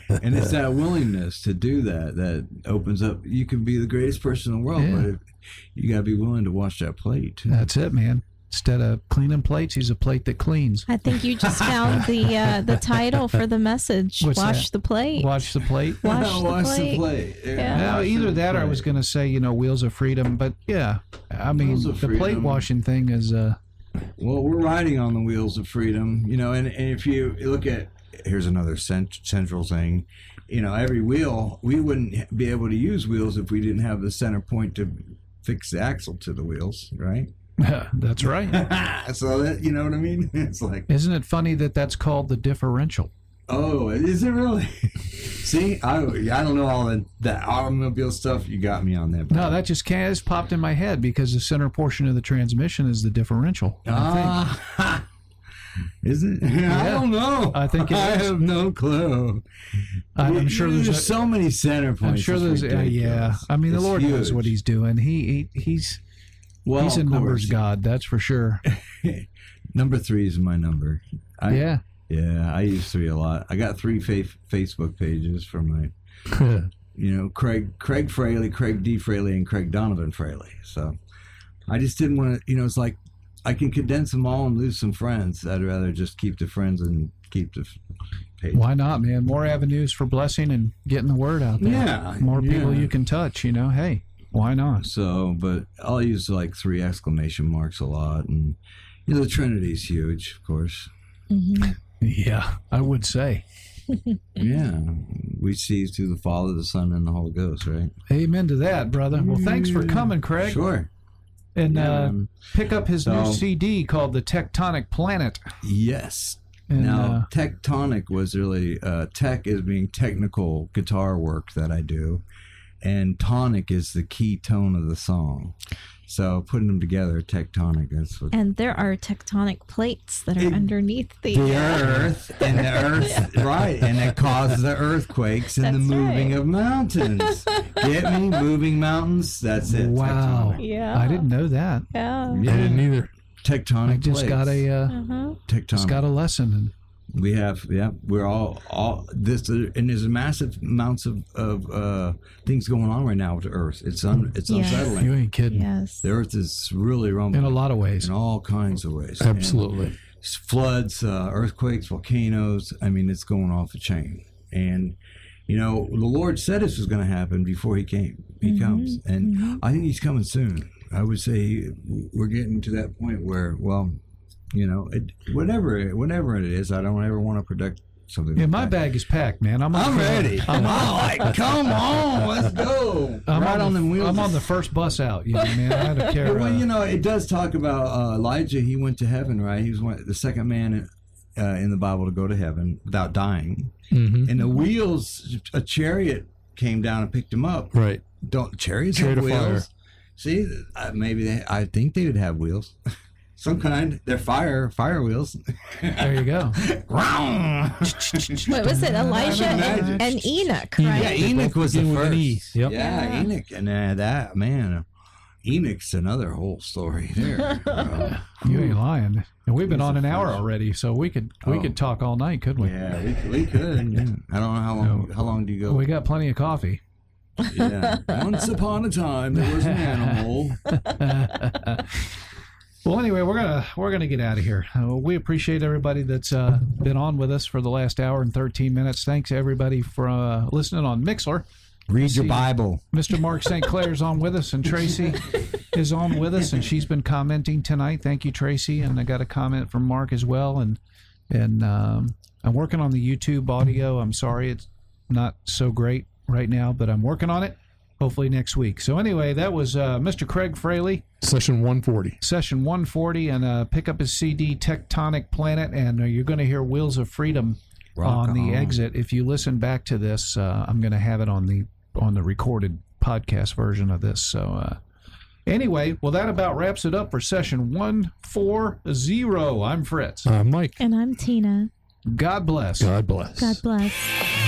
And it's that willingness to do that that opens up. You can be the greatest person in the world, Yeah. but if, you got to be willing to wash that plate. That's it, man. Instead of cleaning plates, he's a plate that cleans. I think you just found the uh, the title for the message. What's Wash that? the plate. Wash the plate. Wash the Wash plate. plate. Yeah. Now, wash either the that or I was going to say, you know, wheels of freedom. But yeah, I mean, Wheels of the plate washing thing is, uh, Well, we're riding on the wheels of freedom, you know, and, and if you look at here's another cent- central thing, you know, every wheel we wouldn't be able to use wheels if we didn't have the center point to fix the axle to the wheels, right? that's right. so that you know what I mean? It's like, Isn't it funny that that's called the differential? oh, is it really? See, I I don't know all the that automobile stuff. You got me on that. No, that just can't. It's popped in my head because the center portion of the transmission is the differential. Ah, is it? I don't know. I think I have no clue. I'm, I'm sure there's, a, so many center points. I'm sure there's. Uh, yeah. I mean, the It's Lord knows what. He's doing. He, he he's Well, he's a numbers. God. That's for sure. Number three is my number. I, yeah. yeah. I use three a lot. I got three fa- Facebook pages for my, you know, Craig Craig Fraley, Craig D Fraley, and Craig Donovan Fraley. So I just didn't want to. You know, it's like I can condense them all and lose some friends. I'd rather just keep the friends and keep the page. Why not, man? More avenues for blessing and getting the word out there. Yeah, More people you can touch. You know, hey, why not? So, but I'll use like three exclamation marks a lot, and you know, the Trinity's huge, of course. Yeah, I would say. Yeah, we see through the Father, the Son, and the Holy Ghost, right? Amen to that, brother. Well, thanks for coming, Craig. Sure. And Yeah, uh, man. pick up his new CD called The Tectonic Planet. Yes. And, now, uh, tectonic was really uh, tech is being technical guitar work that I do, and tonic is the key tone of the song. So putting them together, tectonic. That's what And there are tectonic plates that are It- underneath the, the earth and the earth, right? And it causes the earthquakes and the moving right. of mountains. Get me? Moving mountains. That's it. Wow. Tectonic. Yeah. I didn't know that. Yeah. I didn't either. Tectonic. I just got a uh, Uh-huh. tectonic. just got a lesson. And We have, yeah, we're all, all this, and there's massive amounts of, of uh, things going on right now with the Earth. It's un, it's Yes. unsettling. you ain't kidding. Yes. The Earth is really rumbling In a lot of ways. in all kinds of ways. Absolutely. And floods, uh, earthquakes, volcanoes. I mean, it's going off the chain. And you know, the Lord said this was going to happen before He came. He comes, and I think He's coming soon. I would say we're getting to that point where, well, you know, it, whatever, whatever it is, I don't ever want to predict something. Yeah, like my that. bag is packed, man. I'm, I'm on- ready. I'm, I'm like, come on, let's go. I'm right on, on the, wheels. I'm on the first bus out. You know, man. I don't care. well, uh, you know, it does talk about uh, Elijah. He went to heaven, right? He was one, the second man uh, in the Bible to go to heaven without dying. hmm And the wheels, a chariot came down and picked him up. Right. Don't chariots Chariot have of fire. wheels? See, uh, maybe they. I think they would have wheels. some kind. They're fire fire wheels. There you go. What was it? Elijah and, and Enoch, Yeah. Enoch was the begin with E. first. Yep. Yeah, Enoch, and uh, that man, Enoch's another whole story there. bro. You ain't lying. And we've been on an hour already, so we could we Oh. could talk all night, couldn't we? yeah, we, we could. Yeah. I don't know how long. How long do you go? We got plenty of coffee. yeah. Once upon a time, there was an animal. Well, anyway, we're gonna we're gonna get out of here. Uh, we appreciate everybody that's uh, been on with us for the last hour and thirteen minutes. Thanks everybody for uh, listening on Mixlr. Read your Bible. Mr. Mark St. Clair's on with us, and Tracy is on with us, and she's been commenting tonight. Thank you, Tracy. And I got a comment from Mark as well. And and um, I'm working on the YouTube audio. I'm sorry it's not so great right now, but I'm working on it. Hopefully next week. So anyway, that was uh, Mr. Craig Fraley, Session 140. session 140, and uh, pick up his CD Tectonic Planet, and uh, you're going to hear Wheels of Freedom Rock on the exit. If you listen back to this, uh, I'm going to have it on the on the recorded podcast version of this. So uh, anyway, well, that about wraps it up for session 140. I'm Fritz. I'm Mike, And I'm Tina. God bless. God bless. God bless.